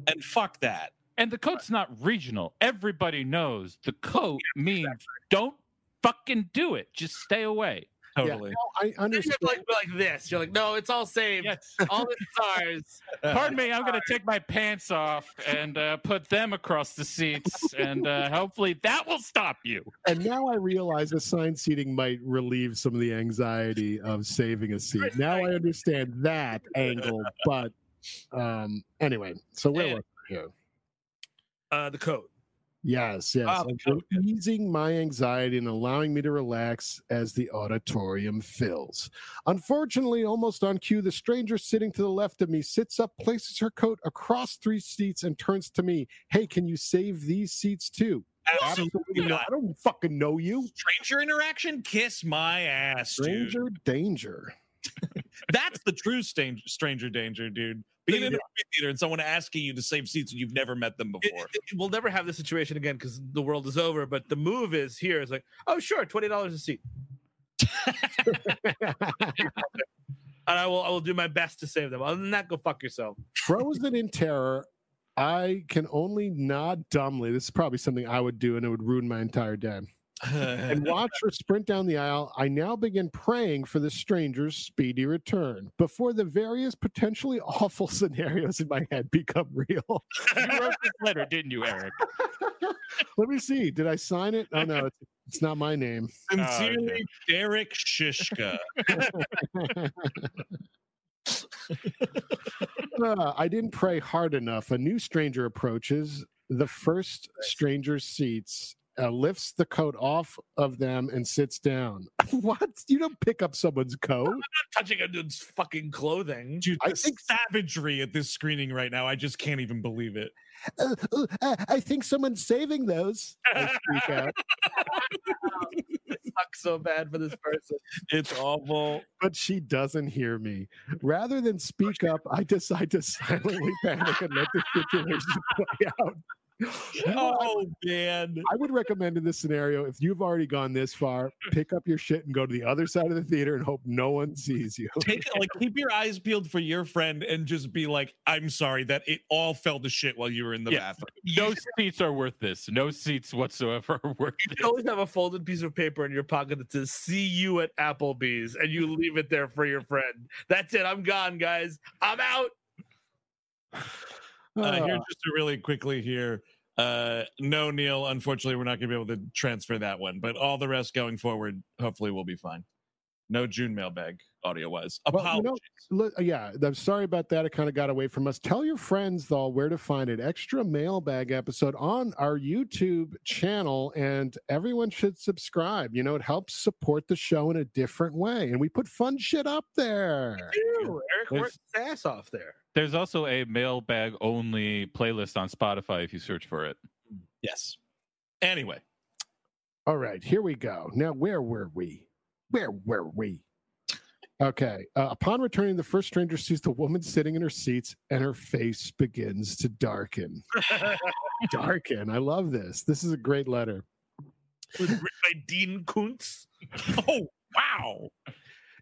and fuck that. And the coat's not regional. Everybody knows the coat means don't fucking do it. Just stay away. Totally. No, I Then you understand. like, like this. You're like, no, it's all saved. Yes. All the is ours. Pardon me, I'm going to take my pants off and uh, put them across the seats, and uh, hopefully that will stop you. and now I realize assigned seating might relieve some of the anxiety of saving a seat. Now I understand that angle, but um anyway, so where Yeah. was I here? Uh, the coat. Yes, yes. Ah, and easing my anxiety and allowing me to relax as the auditorium fills. Unfortunately, almost on cue, the stranger sitting to the left of me sits up, places her coat across three seats, and turns to me. Hey, can you save these seats too? Absolutely not. not. I don't fucking know you. Stranger interaction, kiss my ass, dude. Stranger danger. That's the true stan- stranger danger, dude. Being in a movie theater and someone asking you to save seats and you've never met them It- before. it- we'll never have this situation again because the world is over. But the move is here is like, oh sure, twenty dollars a seat, and I will I will do my best to save them. Other than that, go fuck yourself. Frozen in terror. I can only nod dumbly. This is probably something I would do, and it would ruin my entire day. and watch her sprint down the aisle, I now begin praying for the stranger's speedy return before the various potentially awful scenarios in my head become real. You wrote this letter, didn't you, Eric? Let me see. Did I sign it? Oh no, it's, it's not my name. Sincerely, Derek Shishka. Uh, I didn't pray hard enough. A new stranger approaches the first stranger's seats, uh, lifts the coat off of them, and sits down. what? You don't pick up someone's coat? I'm not touching a dude's fucking clothing. Dude, I the think- savagery at this screening right now, I just can't even believe it. Uh, uh, uh, I think someone's saving those. I freak out. It sucks so bad for this person. It's awful. but she doesn't hear me. Rather than speak up, I decide to silently panic and let the situation play out. You know, I- Oh man. I would recommend in this scenario, if you've already gone this far, pick up your shit and go to the other side of the theater and hope no one sees you. Take it like keep your eyes peeled for your friend and just be like, I'm sorry that it all fell to shit while you were in the Yeah. bathroom. No seats are worth this. No seats whatsoever are worth You this. always have a folded piece of paper in your pocket that says "See you at Applebee's," and you leave it there for your friend. That's it. I'm gone, guys. I'm out. Uh, here, just to really quickly here. Uh, no, Neil. Unfortunately, we're not going to be able to transfer that one, but all the rest going forward, hopefully, will be fine. No June mailbag audio wise. Well, you Apologies. know- uh, yeah, I'm sorry about that. It kind of got away from us. Tell your friends though where to find an extra mailbag episode on our YouTube channel, and everyone should subscribe. You know, it helps support the show in a different way, and we put fun shit up there. Ew, Eric There's- worked his ass off there. There's also a mailbag only playlist on Spotify if you search for it. yes. Anyway, All right, here we go. Now, where were we? Where were we? Okay. Uh, upon returning, the first stranger sees the woman sitting in her seats, and her face begins to darken. darken. I love this. This is a great letter. It was written by Dean Koontz. oh wow.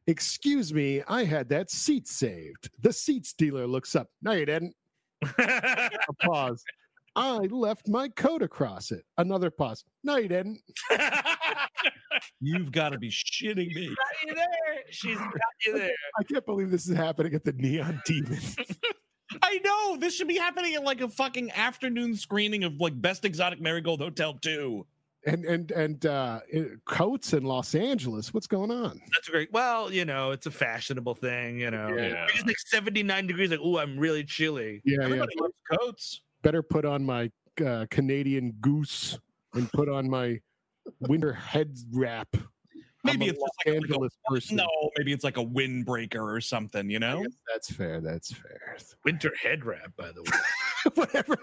Excuse me, I had that seat saved. The seats dealer looks up. No, you didn't. A pause. I left my coat across it. Another pause. No, you didn't. You've got to be shitting me. got you there. She's got you there. I can't believe this is happening at the Neon Demon. I know this should be happening at like a fucking afternoon screening of like Best Exotic Marigold Hotel 2. and and and uh coats in Los Angeles. What's going on? That's great. Well, you know, it's a fashionable thing. You know, Yeah. it's like 79 degrees. Like, oh, I'm really chilly. Yeah, yeah. Loves coats. Better put on my uh, Canadian goose and put on my winter head wrap. Maybe it's Los just like a, like a person. no, maybe it's like a windbreaker or something, you know? that's fair. That's fair. Winter head wrap, by the way. Whatever.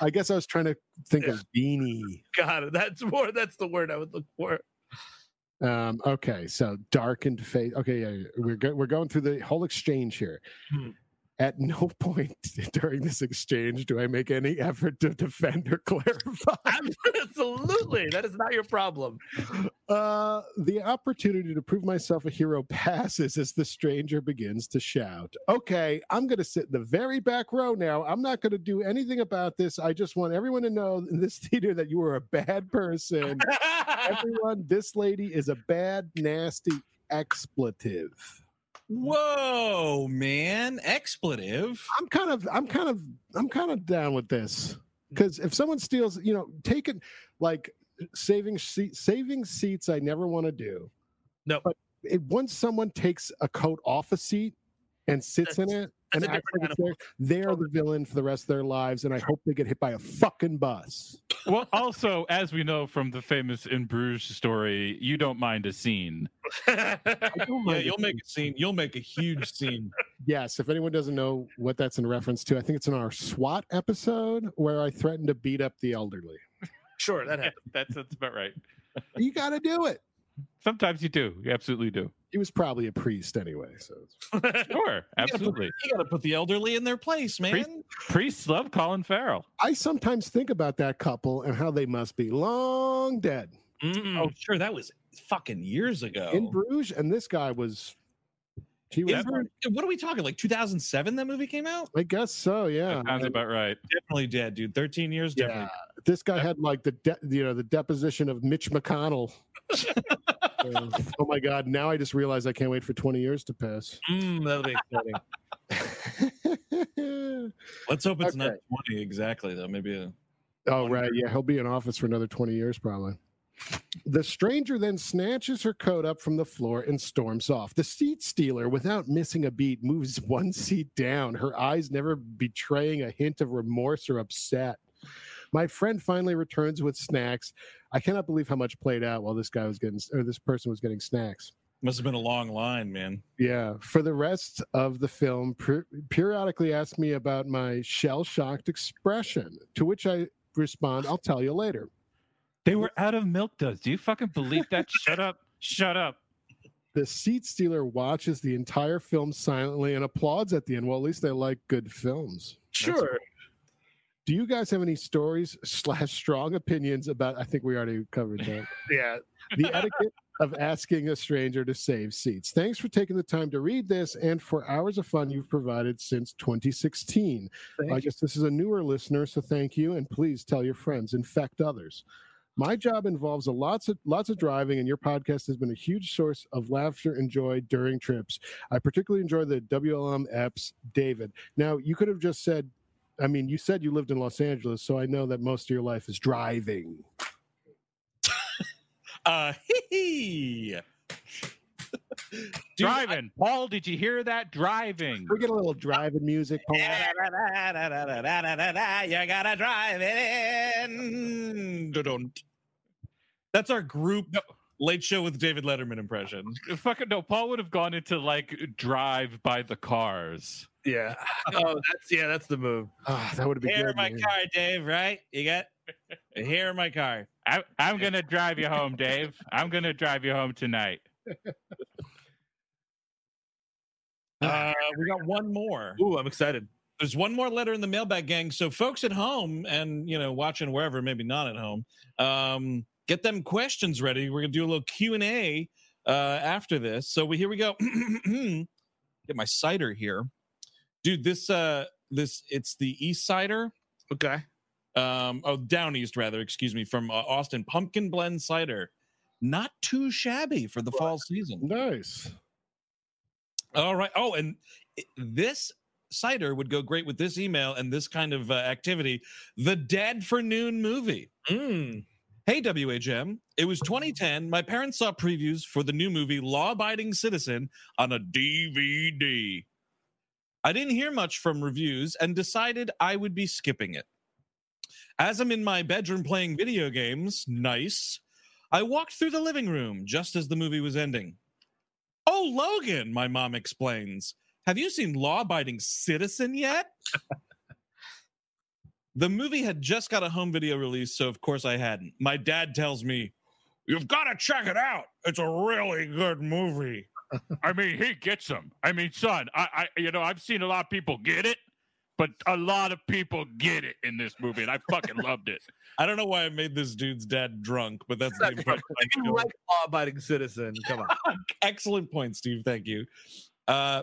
I guess I was trying to think of beanie. Got it. That's more. That's the word I would look for. Um, okay, so darkened face. Okay, yeah, yeah, we're go- we're going through the whole exchange here. Hmm. At no point during this exchange do I make any effort to defend or clarify. Absolutely, that is not your problem. Uh, the opportunity to prove myself a hero passes as the stranger begins to shout. Okay, I'm going to sit in the very back row now. I'm not going to do anything about this. I just want everyone to know in this theater that you are a bad person. everyone, this lady is a bad, nasty expletive. Mm-hmm. Whoa, man. Expletive. I'm kind of, I'm kind of, I'm kind of down with this mm. because if someone steals, you know, taking like saving seat, saving seats. I never want to do. No. but it, once someone takes a coat off a seat and sits in it and that's a like different it's they're oh. the villain for the rest of their lives, and I hope they get hit by a fucking bus. Well, also, as we know from the famous In Bruges story, you don't mind a scene. I Yeah, you'll it. make a scene. You'll make a huge scene. Yes, if anyone doesn't know what that's in reference to, I think it's in our SWAT episode where I threatened to beat up the elderly. sure, that Yeah, that's, that's about right. You got to do it. Sometimes you do. You absolutely do. He was probably a priest anyway. So Sure, absolutely. You got to put the elderly in their place, man. Priest- Priests love Colin Farrell. I sometimes think about that couple and how they must be long dead Mm-mm. Oh, sure. That was fucking years ago. in Bruges, and this guy was. He was. In Bruges- what are we talking? Like 2007? That movie came out. I guess so. Yeah. That sounds about right. Definitely dead, dude. 13 years. Yeah. Definitely. This guy had like the de- you know the deposition of Mitch McConnell. Oh my God! Now I just realized I can't wait for twenty years to pass. Mm, that'll be exciting. Let's hope it's not 20 exactly, though. Maybe a. Oh, right. Yeah, he'll be in office for another 20 years, probably. The stranger then snatches her coat up from the floor and storms off. The seat stealer, without missing a beat, moves one seat down, her eyes never betraying a hint of remorse or upset. My friend finally returns with snacks. I cannot believe how much played out while this guy was getting, or this person was getting snacks. Must have been a long line, man. Yeah. For the rest of the film, per- periodically asked me about my shell shocked expression, to which I respond, I'll tell you later. They were out of milk duds. Do you fucking believe that? Shut up. Shut up. The seat stealer watches the entire film silently and applauds at the end. Well, at least they like good films. Sure. Do you guys have any stories slash strong opinions about? I think we already covered that. Yeah. the etiquette of asking a stranger to save seats. Thanks for taking the time to read this and for hours of fun you've provided since 2016. Thank I guess this is a newer listener, so thank you, and please tell your friends, infect others. My job involves a lots of lots of driving, and your podcast has been a huge source of laughter and joy during trips. I particularly enjoy the WHM apps, David. Now, you could have just said, I mean, you said you lived in Los Angeles, so I know that most of your life is driving. Uh, hee Dude, Driving. Paul, did you hear that? Driving. We get a little driving music. Paul. You gotta drive it in. Dun-dun. That's our group late show with David Letterman impression. Fucking no. Paul would have gone into like drive by the cars. Yeah. Oh, that's yeah, that's the move. Ah, that would have been Here in good. my man. car, Dave, right? You got here in my car. I, I'm gonna drive you home, Dave. I'm gonna drive you home tonight. Uh, we got one more. Ooh, I'm excited. There's one more letter in the mailbag gang. So folks at home and you know watching wherever, maybe not at home, um, get them questions ready. We're gonna do a little Q and A uh, after this. So we here we go. get my cider here, dude. This uh, this it's the East Cider. Okay. Um, oh, down east rather. Excuse me, from uh, Austin Pumpkin Blend Cider. Not too shabby for the fall season. Nice. All right. Oh, and this cider would go great with this email and this kind of uh, activity. The Dead for Noon movie. Mm. Hey, WHM. It was 2010. My parents saw previews for the new movie Law Abiding Citizen on a DVD. I didn't hear much from reviews and decided I would be skipping it. As I'm in my bedroom playing video games, nice, I walked through the living room just as the movie was ending. Oh, Logan, my mom explains. Have you seen Law Abiding Citizen yet? the movie had just got a home video release, so of course I hadn't. My dad tells me, You've got to check it out. It's a really good movie. I mean, he gets them. I mean, son, I, I, you know, I've seen a lot of people get it, but a lot of people get it in this movie, and I fucking loved it. I don't know why I made this dude's dad drunk, but that's the impression I'm You feeling. like law-abiding citizen? Come on. Excellent point, Steve. Thank you. Uh,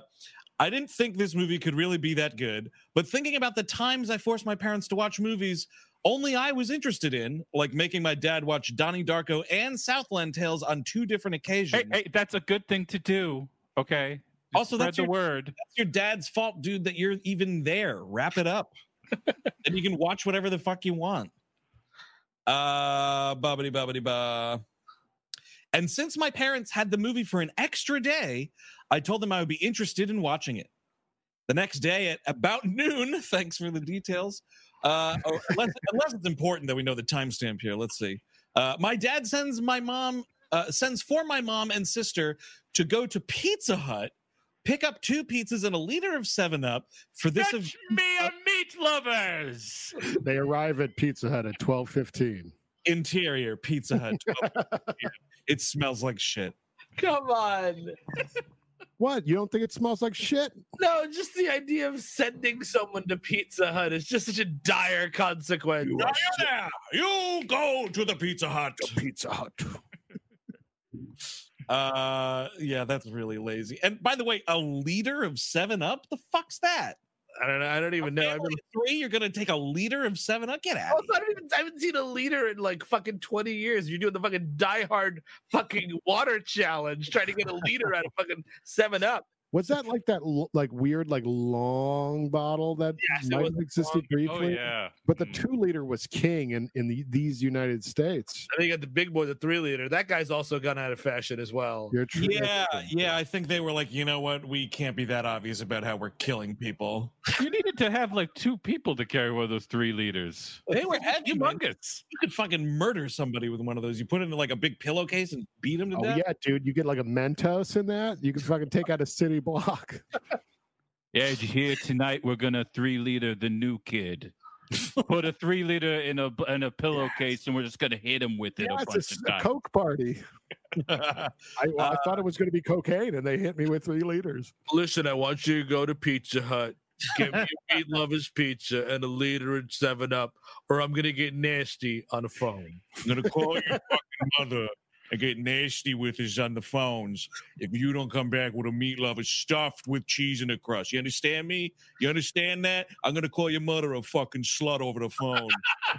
I didn't think this movie could really be that good, but thinking about the times I forced my parents to watch movies only I was interested in, like making my dad watch Donnie Darko and Southland Tales on two different occasions. Hey, hey, that's a good thing to do. Okay. Just Also, that's your- word. That's your dad's fault, dude, that you're even there. Wrap it up. and you can watch whatever the fuck you want. Uh bubbity bubbity ba. And since my parents had the movie for an extra day, I told them I would be interested in watching it. The next day at about noon, thanks for the details. Uh, or unless, unless it's important that we know the timestamp here. Let's see. Uh, my dad sends my mom uh, sends for my mom and sister to go to Pizza Hut, pick up two pizzas and a liter of Seven Up for this. Fetch Of, me a meat lovers. They arrive at Pizza Hut at twelve fifteen. interior Pizza Hut. it smells like shit. Come on. What? You don't think it smells like shit? No, just the idea of sending someone to Pizza Hut is just such a dire consequence. Yeah, you go to the Pizza Hut. Pizza Hut. Uh, yeah, that's really lazy. And by the way, a liter of Seven Up. The fuck's that? I don't know. I don't even know. I mean, three. You're gonna take a liter of Seven Up? Get out. also, I, don't even, I haven't seen a leader in like fucking 20 years. You're doing the fucking diehard fucking water challenge trying to get a liter out of fucking 7 Up. Was that like that like weird like long bottle that Yes, might have existed Oh briefly? yeah. But the Mm. two liter was king in in the, these United States. And then you got the big boy, the 3 liter. That guy's also gone out of fashion as well. You're true. Yeah, yeah. I think they were like, you know what? We can't be that obvious about how we're killing people. You needed to have like two people to carry one of those three liters. They were heavy, man. humongous. You could fucking murder somebody with one of those. You put it in like a big pillowcase and beat him to Oh death. yeah, dude. You get like a Mentos in that. You can fucking take out a city block. Yeah, did you hear tonight? We're gonna three liter the new kid. Put a three liter in a in a pillowcase, and we're just gonna hit him with it Yeah, a it's a bunch s- of a, times. Coke party. I, well, I thought it uh, was going to be cocaine, and they hit me with three liters. Listen, I want you to go to Pizza Hut. Get me a meat lovers pizza and a liter and 7 Up, or I'm going to get nasty on the phone. I'm gonna call your fucking mother and get nasty with us on the phones if you don't come back with a meat lover stuffed with cheese in the crust. You understand me? You understand that? I'm gonna call your mother a fucking slut over the phone.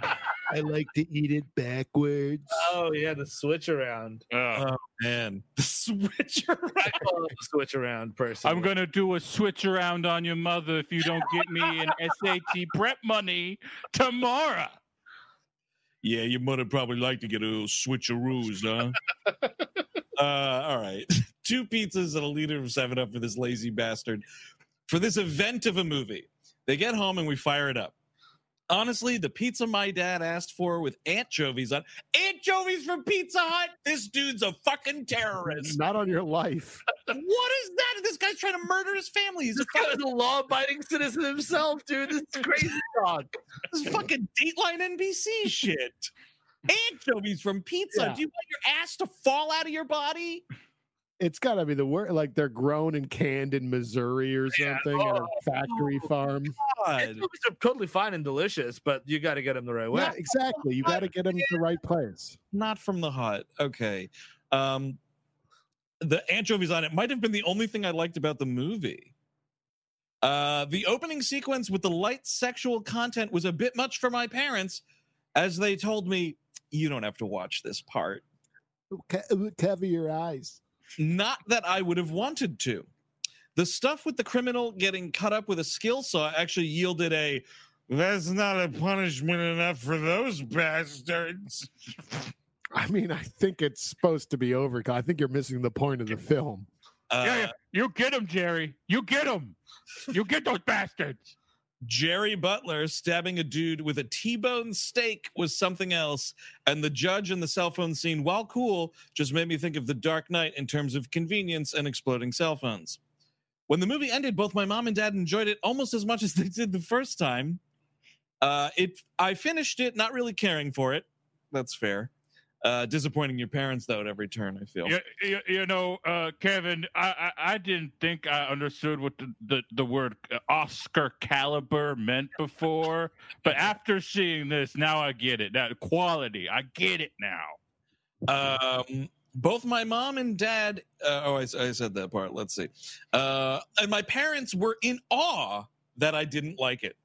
I like to eat it backwards. Oh, yeah, the switch around. Oh uh, Man, the switcher. I the switch around person. I'm gonna do a switch around on your mother if you don't get me an SAT prep money tomorrow. Yeah, your mother probably like to get a little switcheroos, huh? uh, all right. Two pizzas and a liter of 7 Up for this lazy bastard. For this event of a movie. They get home and we fire it up. Honestly, the pizza my dad asked for with anchovies on anchovies from Pizza Hut. This dude's a fucking terrorist. Not on your life. what is that? This guy's trying to murder his family. He's a This guy fucking, is a law-abiding citizen himself, dude. This is crazy talk. this is fucking Dateline NBC shit. Anchovies from pizza. Yeah. Do you want your ass to fall out of your body? It's got to be the word. Like they're grown and canned in Missouri or Yeah. something at a Oh, factory farm. God. Anchovies are totally fine and delicious, but you got to get them the right way. Yeah, exactly. You got to get them to the right place. not from the hut. Okay. Um the anchovies on it might have been the only thing I liked about the movie. Uh the opening sequence with the light sexual content was a bit much for my parents as they told me you don't have to watch this part. Cover your eyes. Not that I would have wanted to. The stuff with the criminal getting cut up with a skill saw actually yielded a that's not a punishment enough for those bastards. I mean, I think it's supposed to be over. I think you're missing the point of the film. Uh, yeah, yeah, you get them, Jerry. You get them. You get those bastards. Jerry Butler stabbing a dude with a T-bone steak was something else, and the judge in the cell phone scene, while cool, just made me think of The Dark Knight in terms of convenience and exploding cell phones. When the movie ended, both my mom and dad enjoyed it almost as much as they did the first time. Uh, it, I finished it not really caring for it. That's fair. Uh, disappointing your parents though at every turn. I feel. You, you, you know, uh, Kevin, I, I I didn't think I understood what the, the, the word uh, Oscar caliber meant before, but after seeing this, now I get it. That quality, I get it now. um both my mom and dad uh, oh I, I said that part let's see uh and my parents were in awe that i didn't like it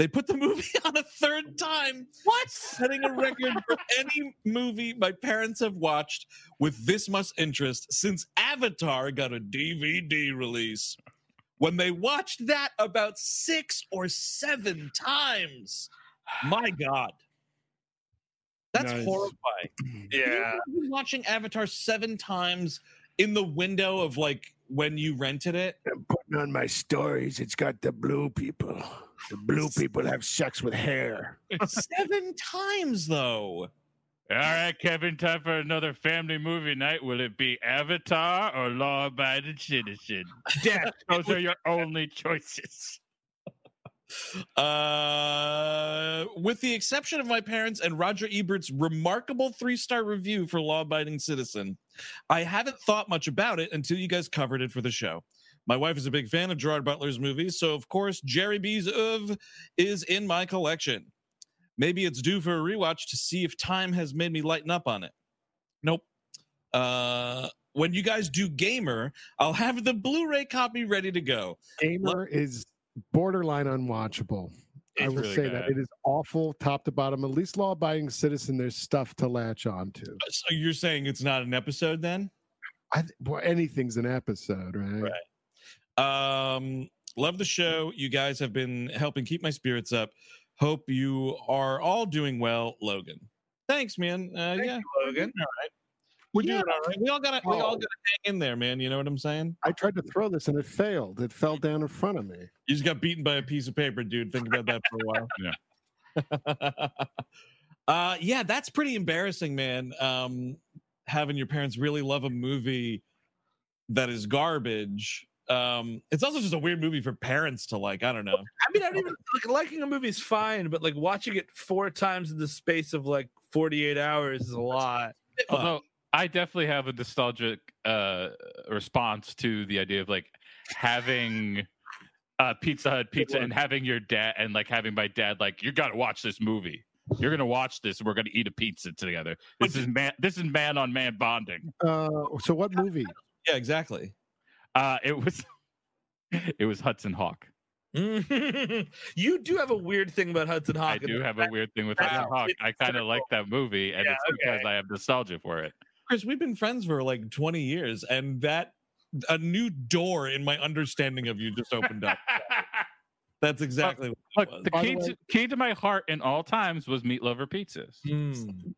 they put the movie on a third time what setting a record for any movie my parents have watched with this much interest since avatar got a dvd release when they watched that about six or seven times my god that's Nice. horrifying Yeah. you watching Avatar seven times in the window of like when you rented it. I'm putting on my stories. It's got the blue people. The blue people have sex with hair. seven times though. All right, Kevin, time for another family movie night. Will it be Avatar or Law Abiding Citizen? Death. Those are your only choices. Uh, with the exception of my parents and Roger Ebert's remarkable three star review for Law Abiding Citizen, I haven't thought much about it until you guys covered it for the show. My wife is a big fan of Gerard Butler's movies, so of course, Jerry B's of is in my collection. Maybe it's due for a rewatch to see if time has made me lighten up on it. Nope. Uh, when you guys do Gamer, I'll have the Blu ray copy ready to go. Gamer is borderline unwatchable. I It's will really say that it is awful, top to bottom. At least law-abiding citizen, there's stuff to latch onto. So you're saying it's not an episode then? I, th- boy, anything's an episode, right? Right. Um, love the show. You guys have been helping keep my spirits up. Hope you are all doing well, Logan. Thanks, man. Uh, Thank yeah, you, Logan. we're Yeah. doing all right. We all gotta, we all Oh. gotta hang in there, man. You know what I'm saying? I tried to throw this and it failed. It fell down in front of me. You just got beaten by a piece of paper, dude. Think about that for a while. yeah. uh, yeah, that's pretty embarrassing, man. Um, having your parents really love a movie that is garbage. Um, it's also just a weird movie for parents to like. I don't know. I mean, I don't even like liking a movie is fine, but like watching it four times in the space of like 48 hours is a lot. Although I definitely have a nostalgic uh, response to the idea of like having uh, Pizza Hut pizza and having your dad and like having my dad like you got to watch this movie. You're gonna watch this. and We're gonna eat a pizza together. This is man. This is man on man bonding. Uh, so what movie? Yeah, exactly. Uh, it was it was Hudson Hawk. you do have a weird thing about Hudson Hawk. I do have a weird thing with Hudson Hawk. I kind of like that movie, and Yeah, it's because. I have nostalgia for it. Chris, we've been friends for like 20 years, and that a new door in my understanding of you just opened up. That's exactly what Look, it was. the By the key way- to, key to my heart in all times was meat lover pizzas. Hmm.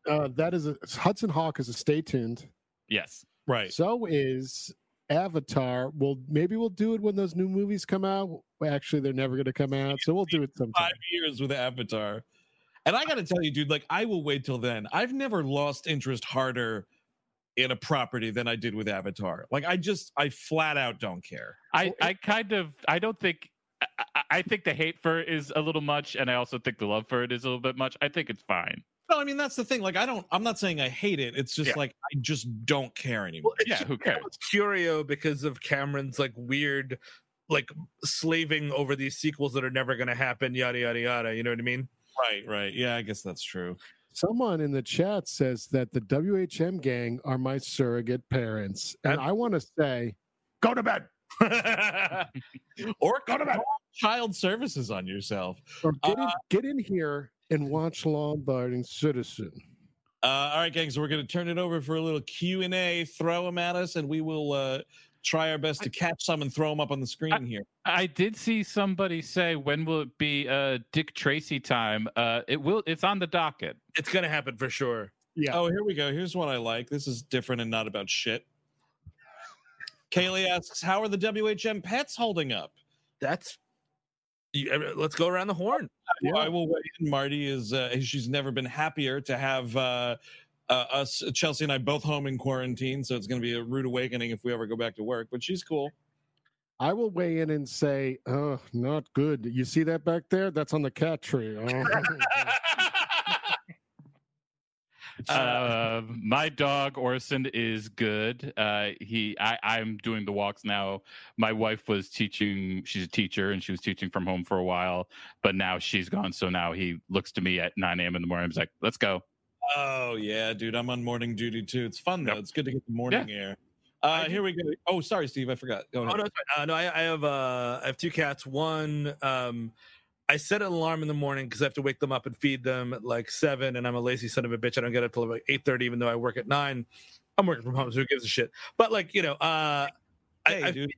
Uh, that is a, Hudson Hawk is a stay tuned. Yes. right. So is Avatar. Well, maybe we'll do it when those new movies come out. Actually, they're never going to come out, so we'll do it sometime. Five years with Avatar. And I got to tell you, dude, like I will wait till then. I've never lost interest harder in a property than I did with Avatar. Like I just, I flat out don't care. I, I kind of I don't think I, I- I think the hate for it is a little much, and I also think the love for it is a little bit much. I think it's fine. No, I mean that's the thing. Like I don't. I'm not saying I hate it. It's just Yeah. like I just don't care anymore. Well, Yeah, who cares? It's Curio because of Cameron's like weird, like slaving over these sequels that are never going to happen. Yada yada yada. You know what I mean? right, right. Yeah, I guess that's true. Someone in the chat says that the WHM gang are my surrogate parents, and I want to say, go to bed Or go to bed. Child services on yourself. or get in, Uh, get in here and watch Law Abiding Citizen. Uh, all right, gang. So we're going to turn it over for a little Q and A. Throw them at us, and we will uh, try our best to catch some and throw them up on the screen here. I did see somebody say, "When will it be uh, Dick Tracy time?" Uh, it will. It's on the docket. it's going to happen for sure. Yeah, Oh, here we go. Here's what I like. This is different and not about shit. Kaylee asks, "How are the WHM pets holding up?" That's. You, let's go around the horn. Yeah. I will wait. Marty is. Uh, she's never been happier to have uh, uh, us, Chelsea and I, both home in quarantine. So it's going to be a rude awakening if we ever go back to work. But she's cool. I will weigh in and say, oh, not good. You see that back there? That's on the cat tree. Oh. Uh, my dog Orson is good. Uh, he, I, I'm doing the walks now. My wife was teaching; she's a teacher, and she was teaching from home for a while. But now she's gone, so now he looks to me at 9 a.m. in the morning. He's like, "Let's go." Oh yeah, dude. I'm on morning duty too. It's fun though. Yep. It's good to get the morning air. Uh, here we go. Oh, sorry, Steve. I forgot. Go Oh no, it's uh, no. I, I have uh, I have two cats. One, um, I set an alarm in the morning because I have to wake them up and feed them at like seven, and I'm a lazy son of a bitch. I don't get up till like eight thirty, even though I work at nine. I'm working from home, so who gives a shit? But like you know, uh, Hey, I, I, dude.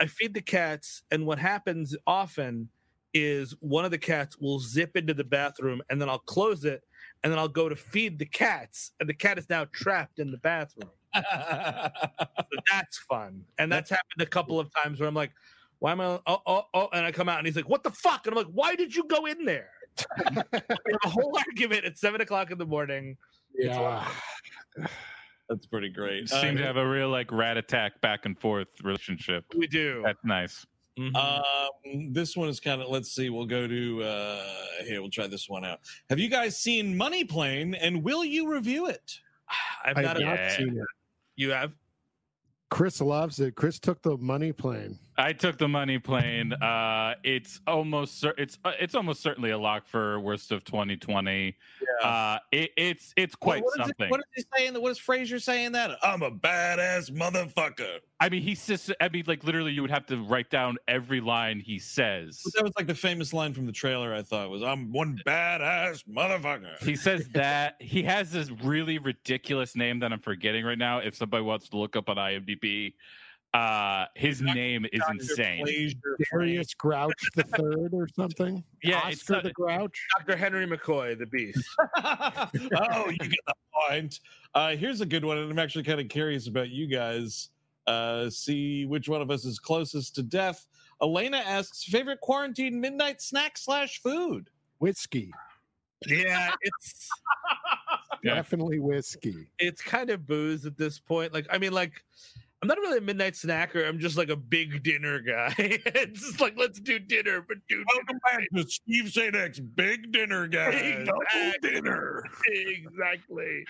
I feed the cats, and what happens often is one of the cats will zip into the bathroom, and then I'll close it, and then I'll go to feed the cats, and the cat is now trapped in the bathroom. So that's fun. And that's happened a couple of times where I'm like, why am I? Oh, oh, oh. And I come out and he's like, what the fuck? And I'm like, why did you go in there? we have a whole argument at seven o'clock in the morning. yeah. That's pretty great. Seem Uh, to have a real like rat attack back and forth relationship. We do. That's nice. Mhm. Um, this one is kind of. Let's see. We'll go to uh here. We'll try this one out. Have you guys seen Money Plane, and will you review it? I've I not. have not seen it. you have. Chris loves it. Chris took the money plane. I took the money plane. Uh, it's almost it's uh, it's almost certainly a lock for worst of 2020. Uh, it, it's it's quite what, something. It, what is he saying? What is Frasier saying? That I'm a badass motherfucker. I mean, he says. I mean, like literally, you would have to write down every line he says. That was like the famous line from the trailer. I thought was I'm one badass motherfucker. He says that he has this really ridiculous name that I'm forgetting right now. If somebody wants to look up on IMDb, uh, his Dr. name is insane. Darius Grouch the third or something. Yeah, it's Oscar not- the Grouch. Dr. Henry McCoy, the Beast. oh, you get the point. Uh, here's a good one, and I'm actually kind of curious about you guys. Uh, see which one of us is closest to death. Elena asks, favorite quarantine midnight snack slash food. Whiskey. yeah, it's Definitely whiskey. it's kind of booze at this point. Like, I mean, like, I'm not really a midnight snacker. I'm just like a big dinner guy. it's just like let's do dinner, but do Welcome back to Steve Sajdak's Big Dinner, guy. Exactly. dinner. exactly.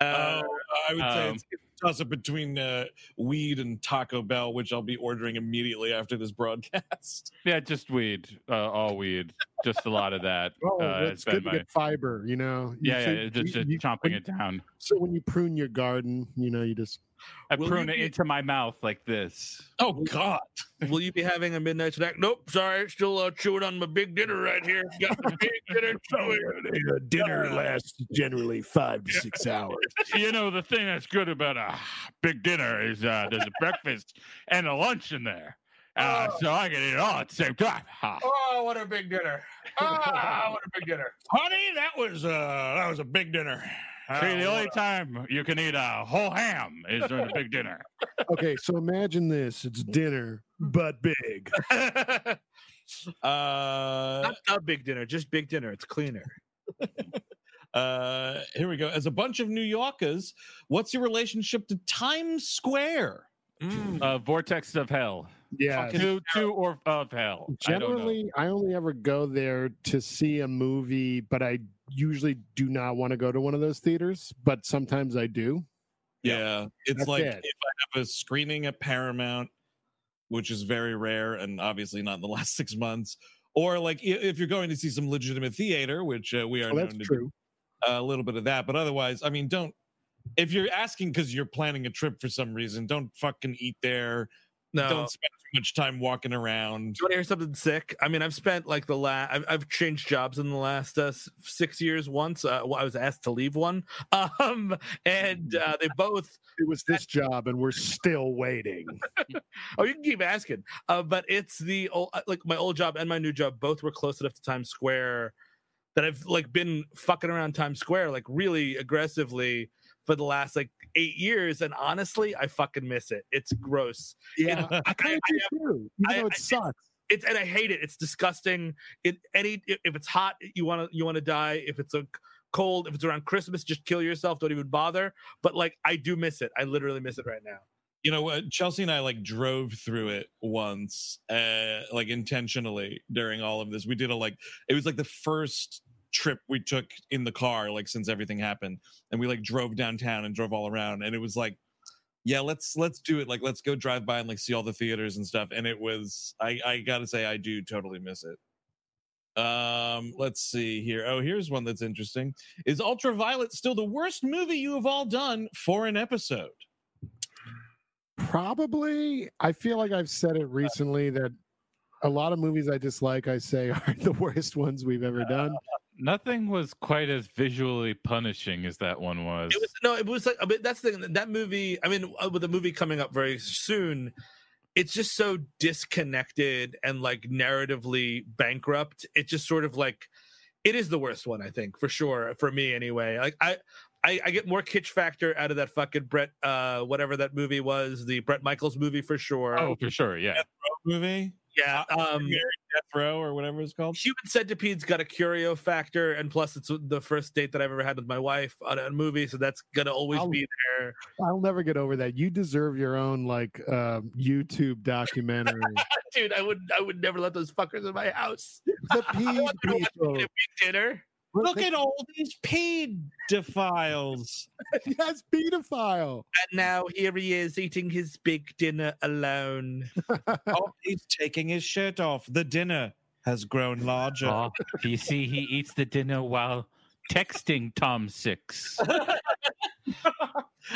Uh, Uh, I would say um, it's, it's toss up between uh, weed and Taco Bell, which I'll be ordering immediately after this broadcast. Yeah, just weed, uh, all weed, just a lot of that. Oh, uh, it's it's good to my get fiber, you know. You yeah, should- yeah, just, you- just you- chomping when- it down. So when you prune your garden, you know, you just I Will prune it be- into my mouth like this. Oh God! will you be having a midnight snack? Nope. Sorry, still uh, chewing on my big dinner right here. Got the big dinner chewing. dinner lasts generally five to six hours. you know, the thing that's good about a big dinner is uh, there's a breakfast and a lunch in there. Uh, so I can eat it all at the same time. Ha. Oh, what a big dinner! Ah, what a big dinner! Honey, that was uh, that was a big dinner. See, the only time you can eat a whole ham is during a big dinner. Okay, so imagine this: it's dinner, but big. Uh, Not a big dinner, just big dinner. It's cleaner. uh, here we go. As a bunch of New Yorkers, what's your relationship to Times Square? Mm. Uh, vortex of hell. Yeah. Two, two or of hell. I. Generally, I, only ever go there to see a movie, but I usually do not want to go to one of those theaters. But sometimes I do. Yeah, it's That's like it. if I have a screening at Paramount, which is very rare and obviously not in the last six months, or like if you're going to see some legitimate theater, which uh, we are Oh, that's known to true. do, a little bit of that. But otherwise, I mean, don't. If you're asking because you're planning a trip for some reason, don't fucking eat there. No. Don't spend too much time walking around. Do you want to hear something sick? I mean, I've spent like the last, I've, I've changed jobs in the last uh, six years once. Uh, well, I was asked to leave one. Um, and uh, they both, It was this job, and we're still waiting. oh, you can keep asking. Uh, but it's the, old, uh, like my old job and my new job both were close enough to Times Square that I've like been fucking around Times Square like really aggressively for the last like eight years. And honestly, I fucking miss it. It's gross. Yeah, I kind of do too. Even I- though it I- sucks. it's and I hate it. It's disgusting. It any if if it's hot, you want to you want to die. If it's a cold, if it's around Christmas, just kill yourself. Don't even bother. But like I do miss it. I literally miss it right now. You know what? Chelsea and I like drove through it once, uh, like intentionally during all of this. We did a like it was like the first trip we took in the car, like since everything happened, and we like drove downtown and drove all around, and it was like, yeah, let's let's do it. Like let's go drive by and like see all the theaters and stuff. And it was, I I gotta say, I do totally miss it. Um, let's see here. Oh, here's one that's interesting. Is Ultraviolet still the worst movie you have all done for an episode? Probably. I feel like I've said it recently that a lot of movies I dislike, I say, are the worst ones we've ever done. Nothing was quite as visually punishing as that one was. It was no. It was like I mean, that's the thing. That movie. I mean, uh, with the movie coming up very soon, it's just so disconnected and like narratively bankrupt. It just sort of like it is the worst one. I think for sure for me anyway. Like I. I, I get more kitsch factor out of that fucking Bret, uh, whatever that movie was, the Bret Michaels movie for sure. oh, for sure. Yeah. Movie? Yeah. Um, Death Row or whatever it's called. Human Centipede's got a curio factor, and plus it's the first date that I've ever had with my wife on a movie, so that's gonna always I'll- be there. I'll never get over that. You deserve your own like um, YouTube documentary. dude, I would I would never let those fuckers in my house. The I pee want to watch people. eat a big dinner. Look at all these pedophiles. yes, pedophile. And now here he is eating his big dinner alone. oh, he's taking his shirt off. The dinner has grown larger. Oh, you see, he eats the dinner while texting Tom Six.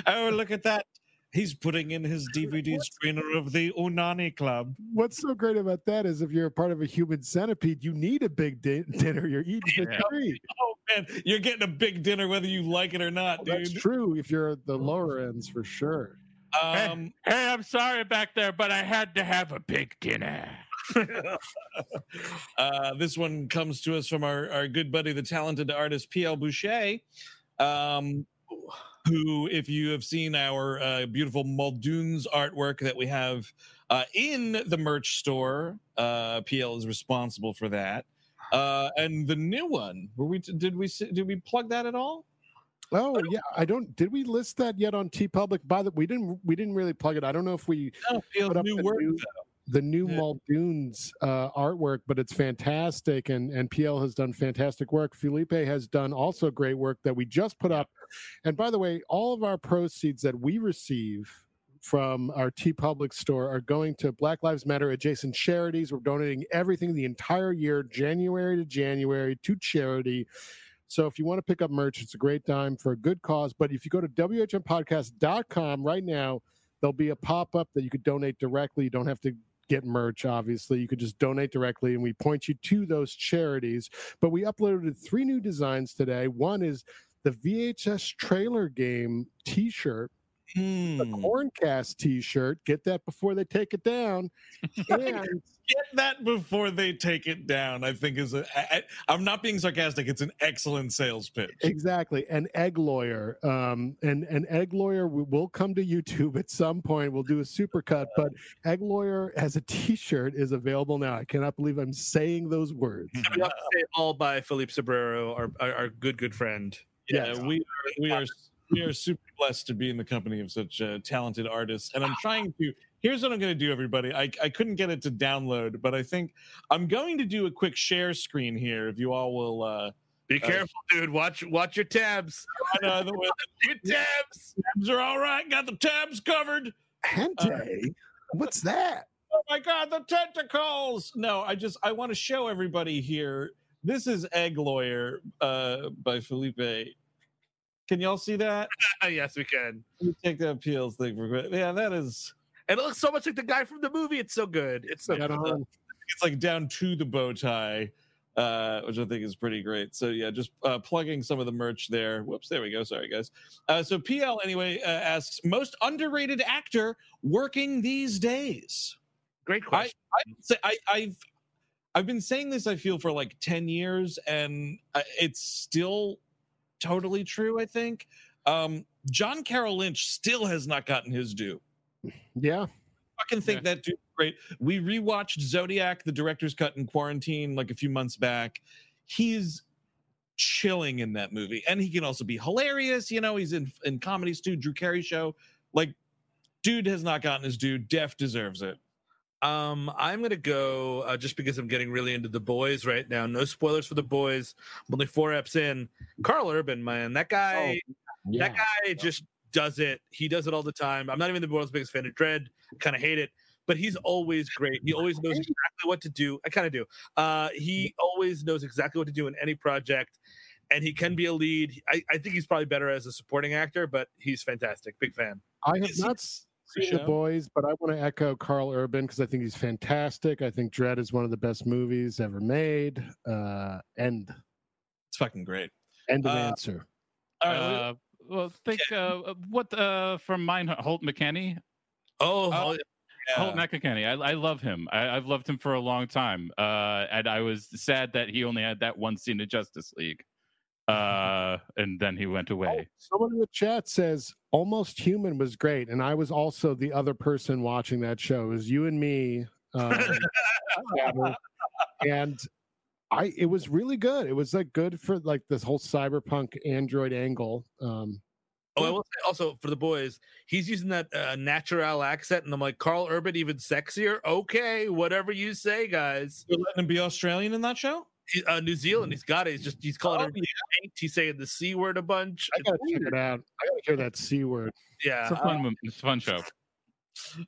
Oh, look at that. He's putting in his DVD screener of the Unani Club. What's so great about that is if you're a part of a human centipede, you need a big di- dinner. You're eating for Yeah. free. Oh man, you're getting a big dinner whether you like it or not, dude. That's true. If you're at the lower ends, for sure. Um, Hey, I'm sorry back there, but I had to have a big dinner. uh, this one comes to us from our, our good buddy, the talented artist P.L. Boucher, um, who, if you have seen our uh, beautiful Muldoon's artwork that we have uh, in the merch store, uh, PL is responsible for that. Uh, and the new one, were we did we did we plug that at all? Oh yeah, I don't. Did we list that yet on TeePublic? By the we didn't. We didn't really plug it. I don't know if we No, PL's put up new work. new, the new Yeah. Muldoon's uh, artwork, but it's fantastic, and and PL has done fantastic work. Felipe has done also great work that we just put up. And by the way, all of our proceeds that we receive from our TeePublic store are going to Black Lives Matter adjacent charities. We're donating everything the entire year, January to January, to charity. So if you want to pick up merch, it's a great time for a good cause. But if you go to WHMPodcast.com right now, there'll be a pop up that you could donate directly. You don't have to get merch, obviously. You could just donate directly, and we point you to those charities. But we uploaded three new designs today. One is the VHS trailer game t shirt, the Hmm. Corncast t shirt. Get that before they take it down. And Get that before they take it down. I think is a. I, I- I'm not being sarcastic. It's an excellent sales pitch. Exactly, an egg lawyer, um, and an egg lawyer will come to YouTube at some point. We'll do a supercut, but egg lawyer as a T-shirt is available now. I cannot believe I'm saying those words. And we have say all by Philippe Sobrero, our, our our good good friend. Yeah, Yes. we are, we are we are super blessed to be in the company of such uh, talented artists, and I'm trying to. Here's what I'm going to do, everybody. I I couldn't get it to download, but I think I'm going to do a quick share screen here. If you all will. uh Be careful, dude. Watch watch your tabs. I know the way Your tabs. tabs are all right. Got the tabs covered. Hentai, what's that? Oh my god, the tentacles! No, I just I want to show everybody here. This is Egg Lawyer uh, by Felipe. Can y'all see that? yes, we can. Let take that peels thing for quick. Yeah, that is. And it looks so much like the guy from the movie. It's so good. It's so Right good. It's like down to the bow tie, uh, which I think is pretty great. So yeah, just uh, plugging some of the merch there. Whoops, there we go. Sorry guys. Uh, so PL anyway uh, asks most underrated actor working these days. Great question. I say I, I've I've been saying this. I feel for like ten years, and uh, it's still totally true. I think um, John Carroll Lynch still has not gotten his due. Yeah, I Fucking think that dude's great. We rewatched Zodiac, the director's cut in quarantine, like a few months back. He's chilling in that movie, and he can also be hilarious. You know, he's in in comedies too. Drew Carey show, like, dude has not gotten his due. Def deserves it. Um, I'm gonna go uh, just because I'm getting really into the boys right now. No spoilers for the boys. I'm only four eps in. Karl Urban, man, that guy, that guy just does it. He does it all the time. I'm not even the world's biggest fan of Dredd. Kind of hate it, but he's always great. He always knows exactly what to do. I kind of do. Uh, he always knows exactly what to do in any project, and he can be a lead. I, I think he's probably better as a supporting actor, but he's fantastic. Big fan. I have Is he- not s- seen the boys, but I want to echo Karl Urban because I think he's fantastic. I think Dredd is one of the best movies ever made. Uh, end. It's fucking great. End of Uh, answer. All right, Uh, well, think uh, what uh, from mine, Holt McCallany. Oh, Oh, yeah. Holt McCallany. I, I love him. I, I've loved him for a long time. Uh, and I was sad that he only had that one scene in Justice League. Uh, and then he went Oh, away. someone in the chat says Almost Human was great, and I was also the other person watching that show. It was you and me, um, and I. It was really good. It was like good for like this whole cyberpunk android angle. Um, Oh, I will say also for the boys, he's using that uh, natural accent, and I'm like, Karl Urban even sexier. Okay, whatever you say, guys. You're letting him be Australian in that show? He- Uh, New Zealand, he's got it. He's just he's calling Oh, her. He's saying the c word a bunch. I gotta check it out. I gotta hear that c word. Yeah, It's a uh, fun, mo- it's a fun show.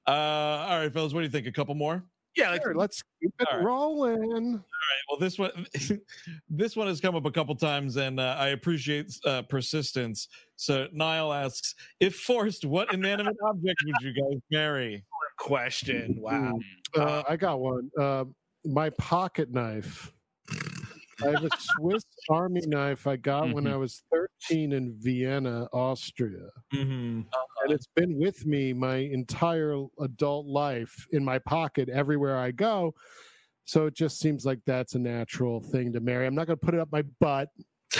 Uh, all right, fellas, what do you think? A couple more? yeah. Like, Sure, let's keep it All right. rolling. All right. Well, this one, this one has come up a couple times, and uh, I appreciate uh, persistence. So Niall asks, if forced, what inanimate object would you guys marry? question. Wow. Uh, I got one. Uh, my pocket knife. I have a Swiss Army knife I got when I was 13 in Vienna, Austria. Mm-hmm. And it's been with me my entire adult life in my pocket everywhere I go. So it just seems like that's a natural thing to marry. I'm not going to put it up my butt.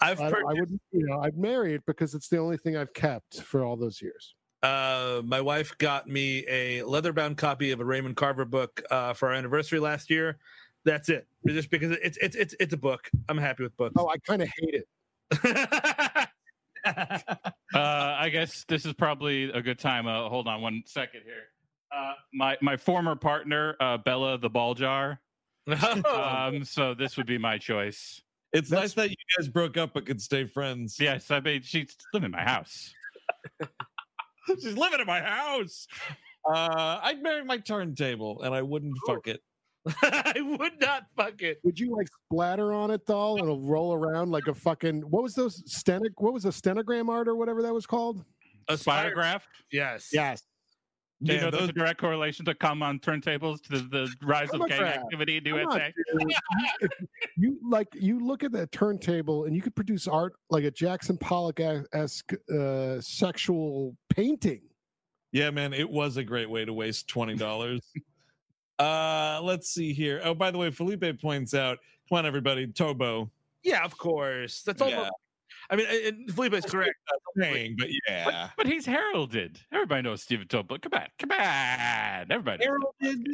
I've I, I purchased, would, you know, I'd marry it because it's the only thing I've kept for all those years. uh, my wife got me a leather-bound copy of a Raymond Carver book uh, for our anniversary last year. That's it. Just because it's it's it's it's a book. I'm happy with books. Oh, I kind of hate it. Uh, I guess this is probably a good time. Uh, hold on one second here. Uh, my my former partner, uh, Bella the Ball Jar. Um, so this would be my choice. It's nice that you guys broke up but could stay friends. Yes, I mean she's living in my house. She's living in my house. Uh, I'd marry my turntable, and I wouldn't fuck it. I would not fuck it. Would you like splatter on it though, and it'll roll around like a fucking what was those steno what was a stenogram art or whatever that was called? A spider- Spirograph. Yes. Yes. Do you Man, know there's those- a direct correlation to come on turntables to the rise of gang Phonograph. activity in the on, USA? you, you like you look at that turntable and you could produce art like a Jackson Pollock esque uh, sexual painting. Yeah, man, it was a great way to waste twenty dollars. uh, let's see here. Oh, by the way, Felipe points out. Come on, everybody, Tobo. Yeah, of course. That's all. Yeah. I mean, and Felipe is correct. Saying, but yeah, But he's heralded. Everybody knows Stephen Tobo. Come on, come on. Everybody. heralded.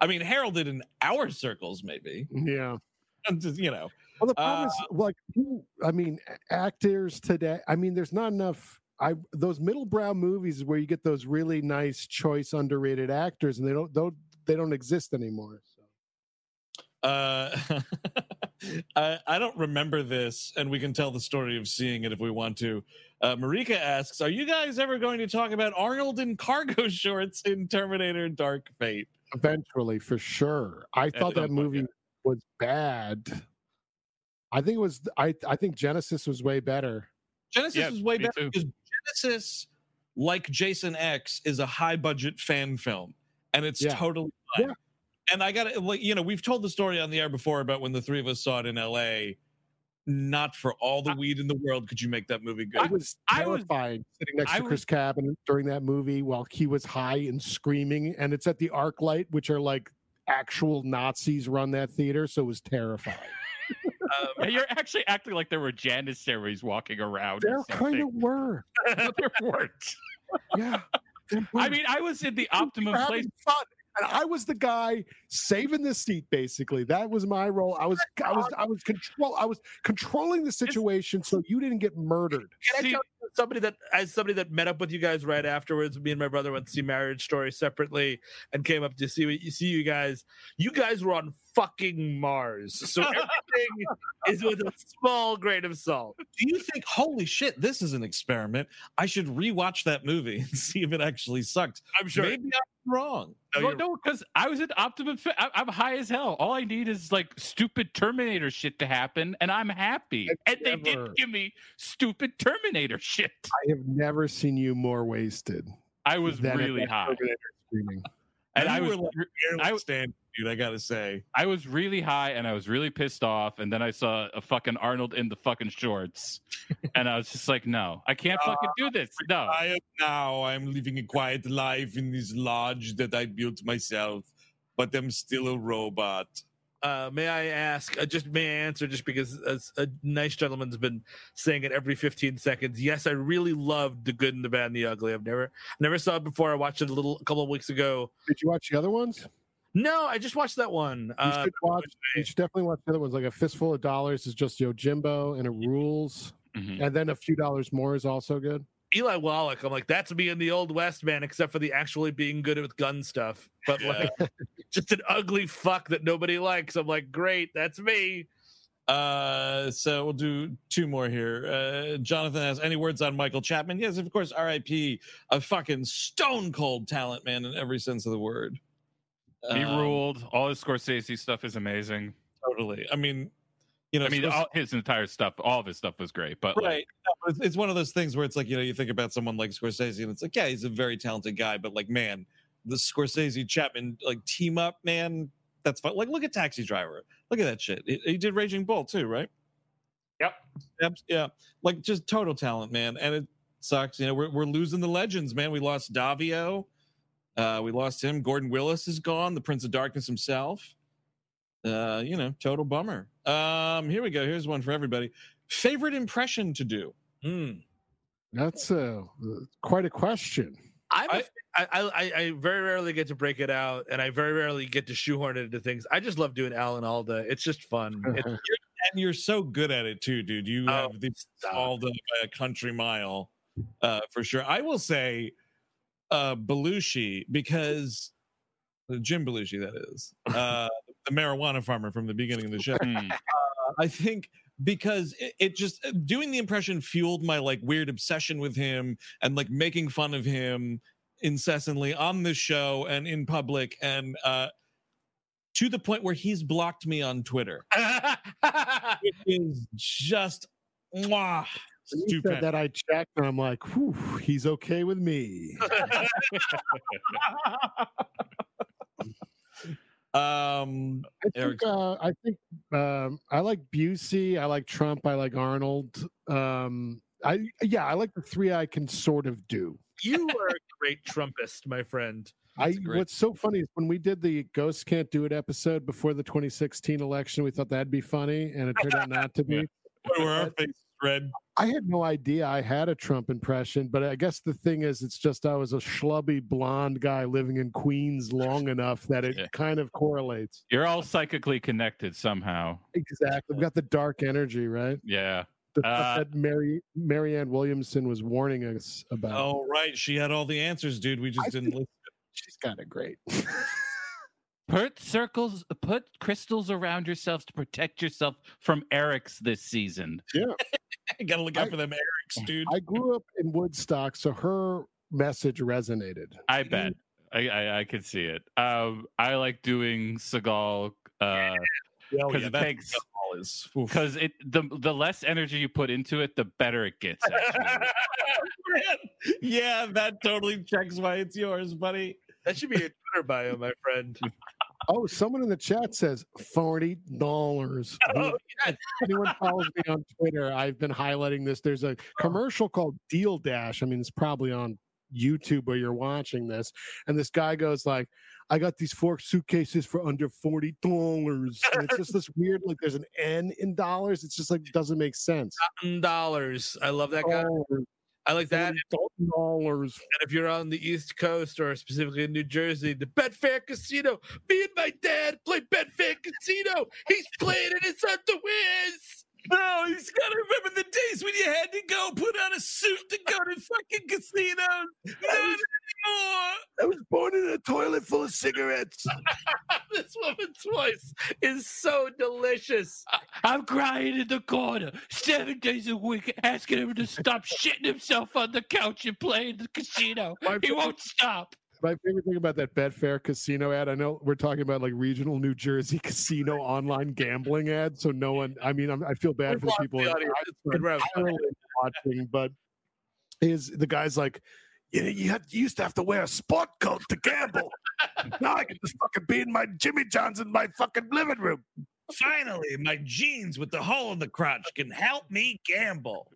I mean, heralded in our circles, maybe. Yeah. I'm just, you know, Well, the problem Uh, is, like, who- I mean, actors today. I mean, there's not enough. I those middle brow movies where you get those really nice, choice, underrated actors, and they don't don't they don't exist anymore. So. uh, I, I don't remember this, and we can tell the story of seeing it if we want to. Uh, Marika asks, "Are you guys ever going to talk about Arnold in cargo shorts in Terminator: Dark Fate?" Eventually, for sure. I thought that point, movie yeah. was bad. I think it was. I I think Genisys was way better. Genisys Yeah, is way better too. because Genisys, like Jason X, is a high budget fan film, and it's Yeah. totally fine. Yeah. And I got to, like, you know, we've told the story on the air before about when the three of us saw it in L.A. Not for all the weed in the world could you make that movie good. It was I was- terrifying sitting next I to was- Chris Cabin during that movie while he was high and screaming, and it's at the ArcLight, which are like actual Nazis run that theater, so it was terrifying. Um, Yeah, You're actually acting like there were janissaries walking around. There kind of were, But there weren't. yeah. There I mean, I was in the We optimum having place. fun. And I was the guy saving the seat. Basically, that was my role. I was, I was, I was control. I was controlling the situation so you didn't get murdered. Can I See- tell you somebody that as somebody that met up with you guys right afterwards? Me and my brother went to see Marriage Story separately and came up to see you see you guys. You guys were on fucking Mars, so everything is with a small grain of salt. Do you think, holy shit, this is an experiment? I should rewatch that movie and see if it actually sucks. I'm sure. Maybe I'm wrong. No, Well, you're- no, because I was in optimum. Fi- I- I'm high as hell. All I need is like stupid Terminator shit to happen, and I'm happy. I've and they didn't give me stupid Terminator shit. I have never seen you more wasted. I was really that high, Terminator screening. and You I was were like I- stand, dude. I gotta say. I was really high, and I was really pissed off. And then I saw a fucking Arnold in the fucking shorts, and I was just like, no, I can't fucking do this. No, I am now. I'm living a quiet life in this lodge that I built myself, but I'm still a robot. Uh, may I ask? Uh, just may I answer? Just because as a nice gentleman's been saying it every 15 seconds. Yes, I really loved the good and the bad and the ugly. I've never never saw it before. I watched it a little a couple of weeks ago. Did you watch the other ones? No, I just watched that one. You Uh, should watch. You should definitely watch the other ones. Like a fistful of dollars is just Yojimbo, and it rules. Mhm. and then a few dollars more is also good. Eli Wallach, I'm like, that's me in the old West, man, except for the actually being good with gun stuff. But like just an ugly fuck that nobody likes. I'm like, great, that's me. Uh, so we'll do two more here. Uh, Jonathan has any words on Michael Chapman? Yes, of course. R.I.P. A fucking stone cold talent, man, in every sense of the word. He Um, ruled. All his Scorsese stuff is amazing. totally. I mean, you know, I mean, all, his entire stuff, all of his stuff was great. But like, right? No, but it's, it's one of those things where it's like you know, you think about someone like Scorsese, and it's like, yeah, he's a very talented guy, but like, man, the Scorsese Chapman like team up, man, that's fun. Like, look at Taxi Driver. Look at that shit. He, he did Raging Bull too, right? Yep. Yep. Yeah. Like just total talent, man. And it sucks. You know, we're we're losing the legends, man. We lost Davio. Uh, we lost him. Gordon Willis is gone, the Prince of Darkness himself. Uh, you know, total bummer. Um, here we go. Here's one for everybody. Favorite impression to do. Hmm. That's uh, quite a question. I'm a I- f- I, I, I I very rarely get to break it out, and I very rarely get to shoehorn it into things. I just love doing Alan Alda. It's just fun. It's, And you're so good at it too, dude. You Oh, have the stop. all the uh, country mile uh, for sure. I will say uh, Belushi because uh, Jim Belushi, that is uh, the marijuana farmer from the beginning of the show. hmm, I think because it, it just uh, doing the impression fueled my like weird obsession with him and like making fun of him incessantly on this show and in public and uh to the point where he's blocked me on Twitter. It is just mwah, When you stupid. said that I checked, and I'm like, Whew, he's okay with me. um I think, uh, I think um, I like Busey. I like Trump. I like Arnold. Um, I yeah, I like the three I can sort of do. you are a great Trumpist, my friend. I great. what's so funny is when we did the Ghosts Can't Do It episode before the 2016 election, we thought that'd be funny, and it turned out not to be. where our faces red. I had no idea I had a Trump impression, but I guess the thing is, it's just I was a schlubby blonde guy living in Queens long enough that it Yeah. kind of correlates. you're all psychically connected somehow. Exactly. We've got the dark energy, right? Yeah. The Uh, that Mary Marianne Williamson was warning us about. Oh right, she had all the answers, dude. We just I didn't listen. She's kind of great. Put circles, put crystals around yourselves to protect yourself from Eric's this season. Gotta look out I- for them Erics, dude. I grew up in Woodstock, so her message resonated. I bet. I, I, I could see it. Um, I like doing Seagal uh, Oh, because yeah, it takes Seagal is oof. because it the the less energy you put into it, the better it gets. Yeah, that totally checks why it's yours, buddy. That should be your Twitter bio, my friend. Oh, someone in the chat says forty dollars. Oh, Anyone follows me on Twitter, I've been highlighting this. There's a commercial called DealDash. I mean, it's probably on YouTube where you're watching this, and this guy goes like, "I got these four suitcases for under forty dollars," and it's just this weird like there's an N in dollars. It's just like doesn't make sense. dollars. I love that guy. Dollars, I like that. dollars. And if you're on the East Coast or specifically in New Jersey, the Betfair Casino. Me and my dad play Betfair Casino. He's playing it. It's on the whiz. No, he's got to remember the days when you had to go put on a suit to go to fucking casinos. Not anymore. I was born in a toilet full of cigarettes. this woman's voice is so delicious. I'm crying in the corner seven days a week, asking him to stop shitting himself on the couch and playing the casino. My He won't stop. My favorite thing about that Betfair casino ad, I know we're talking about like regional New Jersey casino online gambling ad, so no one. I mean, I'm, I feel bad for the people The that are It's good round. entirely watching, but is the guy's like, you know, you, had, you used to have to wear a sport coat to gamble. now I can just fucking be in my Jimmy John's in my fucking living room. Finally, my jeans with the hole in the crotch can help me gamble.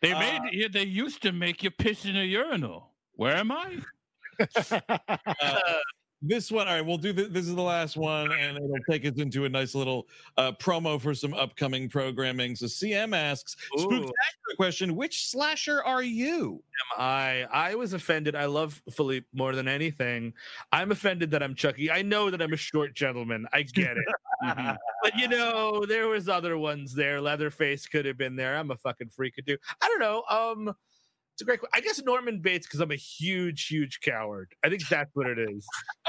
They Uh, made yeah, they used to make you piss in a urinal. Where am I? Uh, this one, all right, we'll do this. This is the last one, and it'll take us into a nice little uh, promo for some upcoming programming. So, CM asks, Ooh. spectacular question: Which slasher are you? Am I I was offended. I love Philippe more than anything. I'm offended that I'm Chucky. I know that I'm a short gentleman. I get it. Mhm. but you know, there was other ones there. Leatherface could have been there. I'm a fucking freak too. I don't know. Um, it's a great. que- I guess Norman Bates because I'm a huge, huge coward. I think that's what it is.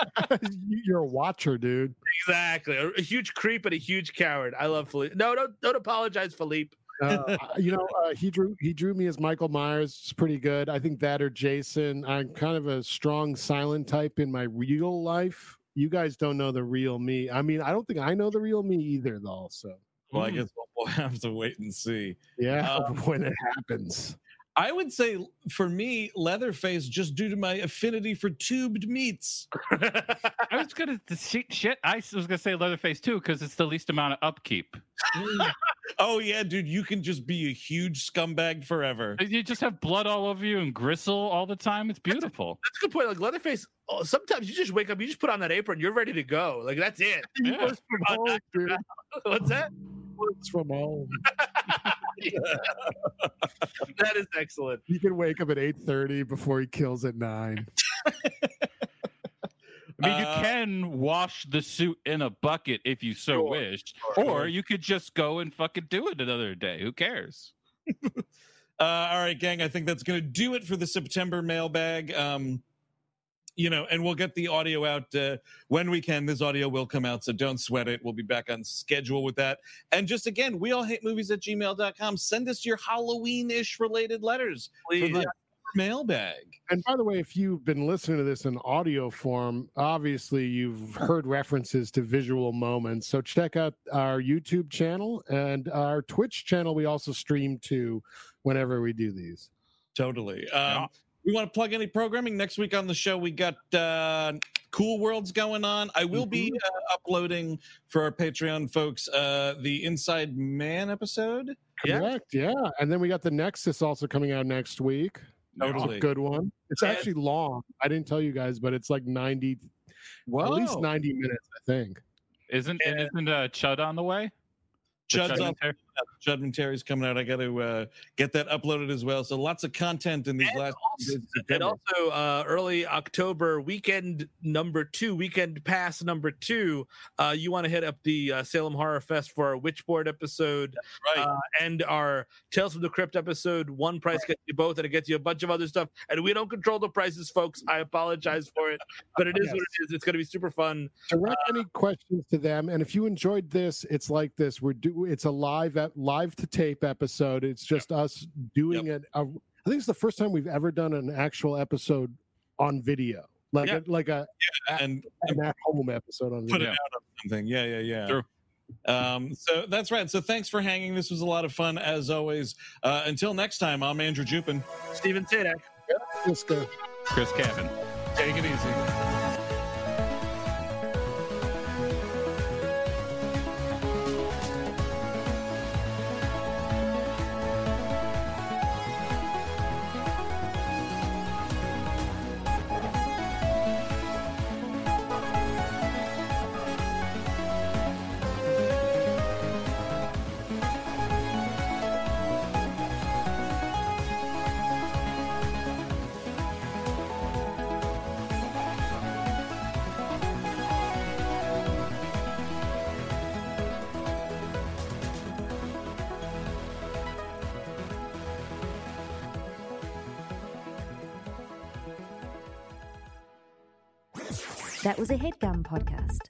You're a watcher, dude. exactly. A, a huge creep and a huge coward. I love Philippe. No, don't don't apologize, Philippe. Uh, you know, uh, he drew he drew me as Michael Myers. It's pretty good. I think that or Jason. I'm kind of a strong silent type in my real life. You guys don't know the real me. I mean, I don't think I know the real me either, though. So Well, I guess we'll, we'll have to wait and see. yeah, Um, when it happens. I would say for me, Leatherface, just due to my affinity for tubed meats. I was gonna shit. shit I was gonna say Leatherface too because it's the least amount of upkeep. Oh yeah, dude, you can just be a huge scumbag forever. You just have blood all over you and gristle all the time. It's beautiful. That's a good point. Like Leatherface. Oh, sometimes you just wake up, you just put on that apron, you're ready to go. Like that's it. Yeah. Works from home, dude. What's that? Works from home. That is excellent. He can wake up at eight thirty before he kills at nine. I mean, you Uh, can wash the suit in a bucket if you so Sure, wish, sure. or you could just go and fucking do it another day. Who cares? Uh, all right, gang. I think that's going to do it for the September mailbag. Um, you know, and we'll get the audio out uh, when we can. This audio will come out, so don't sweat it. We'll be back on schedule with that. And just again, we all hate movies at gmail.com. Send us your Halloween ish related letters Please. for the mailbag. And by the way, if you've been listening to this in audio form, obviously you've heard references to visual moments. So check out our YouTube channel and our Twitch channel. We also stream to whenever we do these. Totally. Um, We want to plug any programming next week on the show. We got uh, Cool Worlds going on. I will be uh, uploading for our Patreon folks uh, the Inside Man episode. Yeah. Correct. Yeah. And then we got the Nexus also coming out next week. It's Totally. a good one. It's And- actually long. I didn't tell you guys, but it's like 90, at least 90 minutes, I think. Isn't and isn't uh, Chud on the way? The Chud's Chud on. And Terry? Judd and Terry's coming out. I got to uh, get that uploaded as well. So lots of content in these And last. also- And also, uh, early October weekend number two, weekend pass number two. Uh, you want to hit up the uh, Salem Horror Fest for our Witchboard episode right. uh, and our Tales from the Crypt episode. One price gets you both, and it gets you a bunch of other stuff. And we don't control the prices, folks. I apologize for it, but it is what it is. It's going to be super fun. direct any questions to them and if you enjoyed this it's like this we're do it's a live ep- live to tape episode it's just us doing it uh, i think it's the first time we've ever done an actual episode on video like Yeah. a, like a and an at home episode on put video it out on something. Yeah, yeah, yeah. True. Um, so that's right. So thanks for hanging. This was a lot of fun as always. Uh, until next time, I'm Andrew Jupin. Steven Sajdak. Let's. Chris Cabin. Take it easy. Podcast.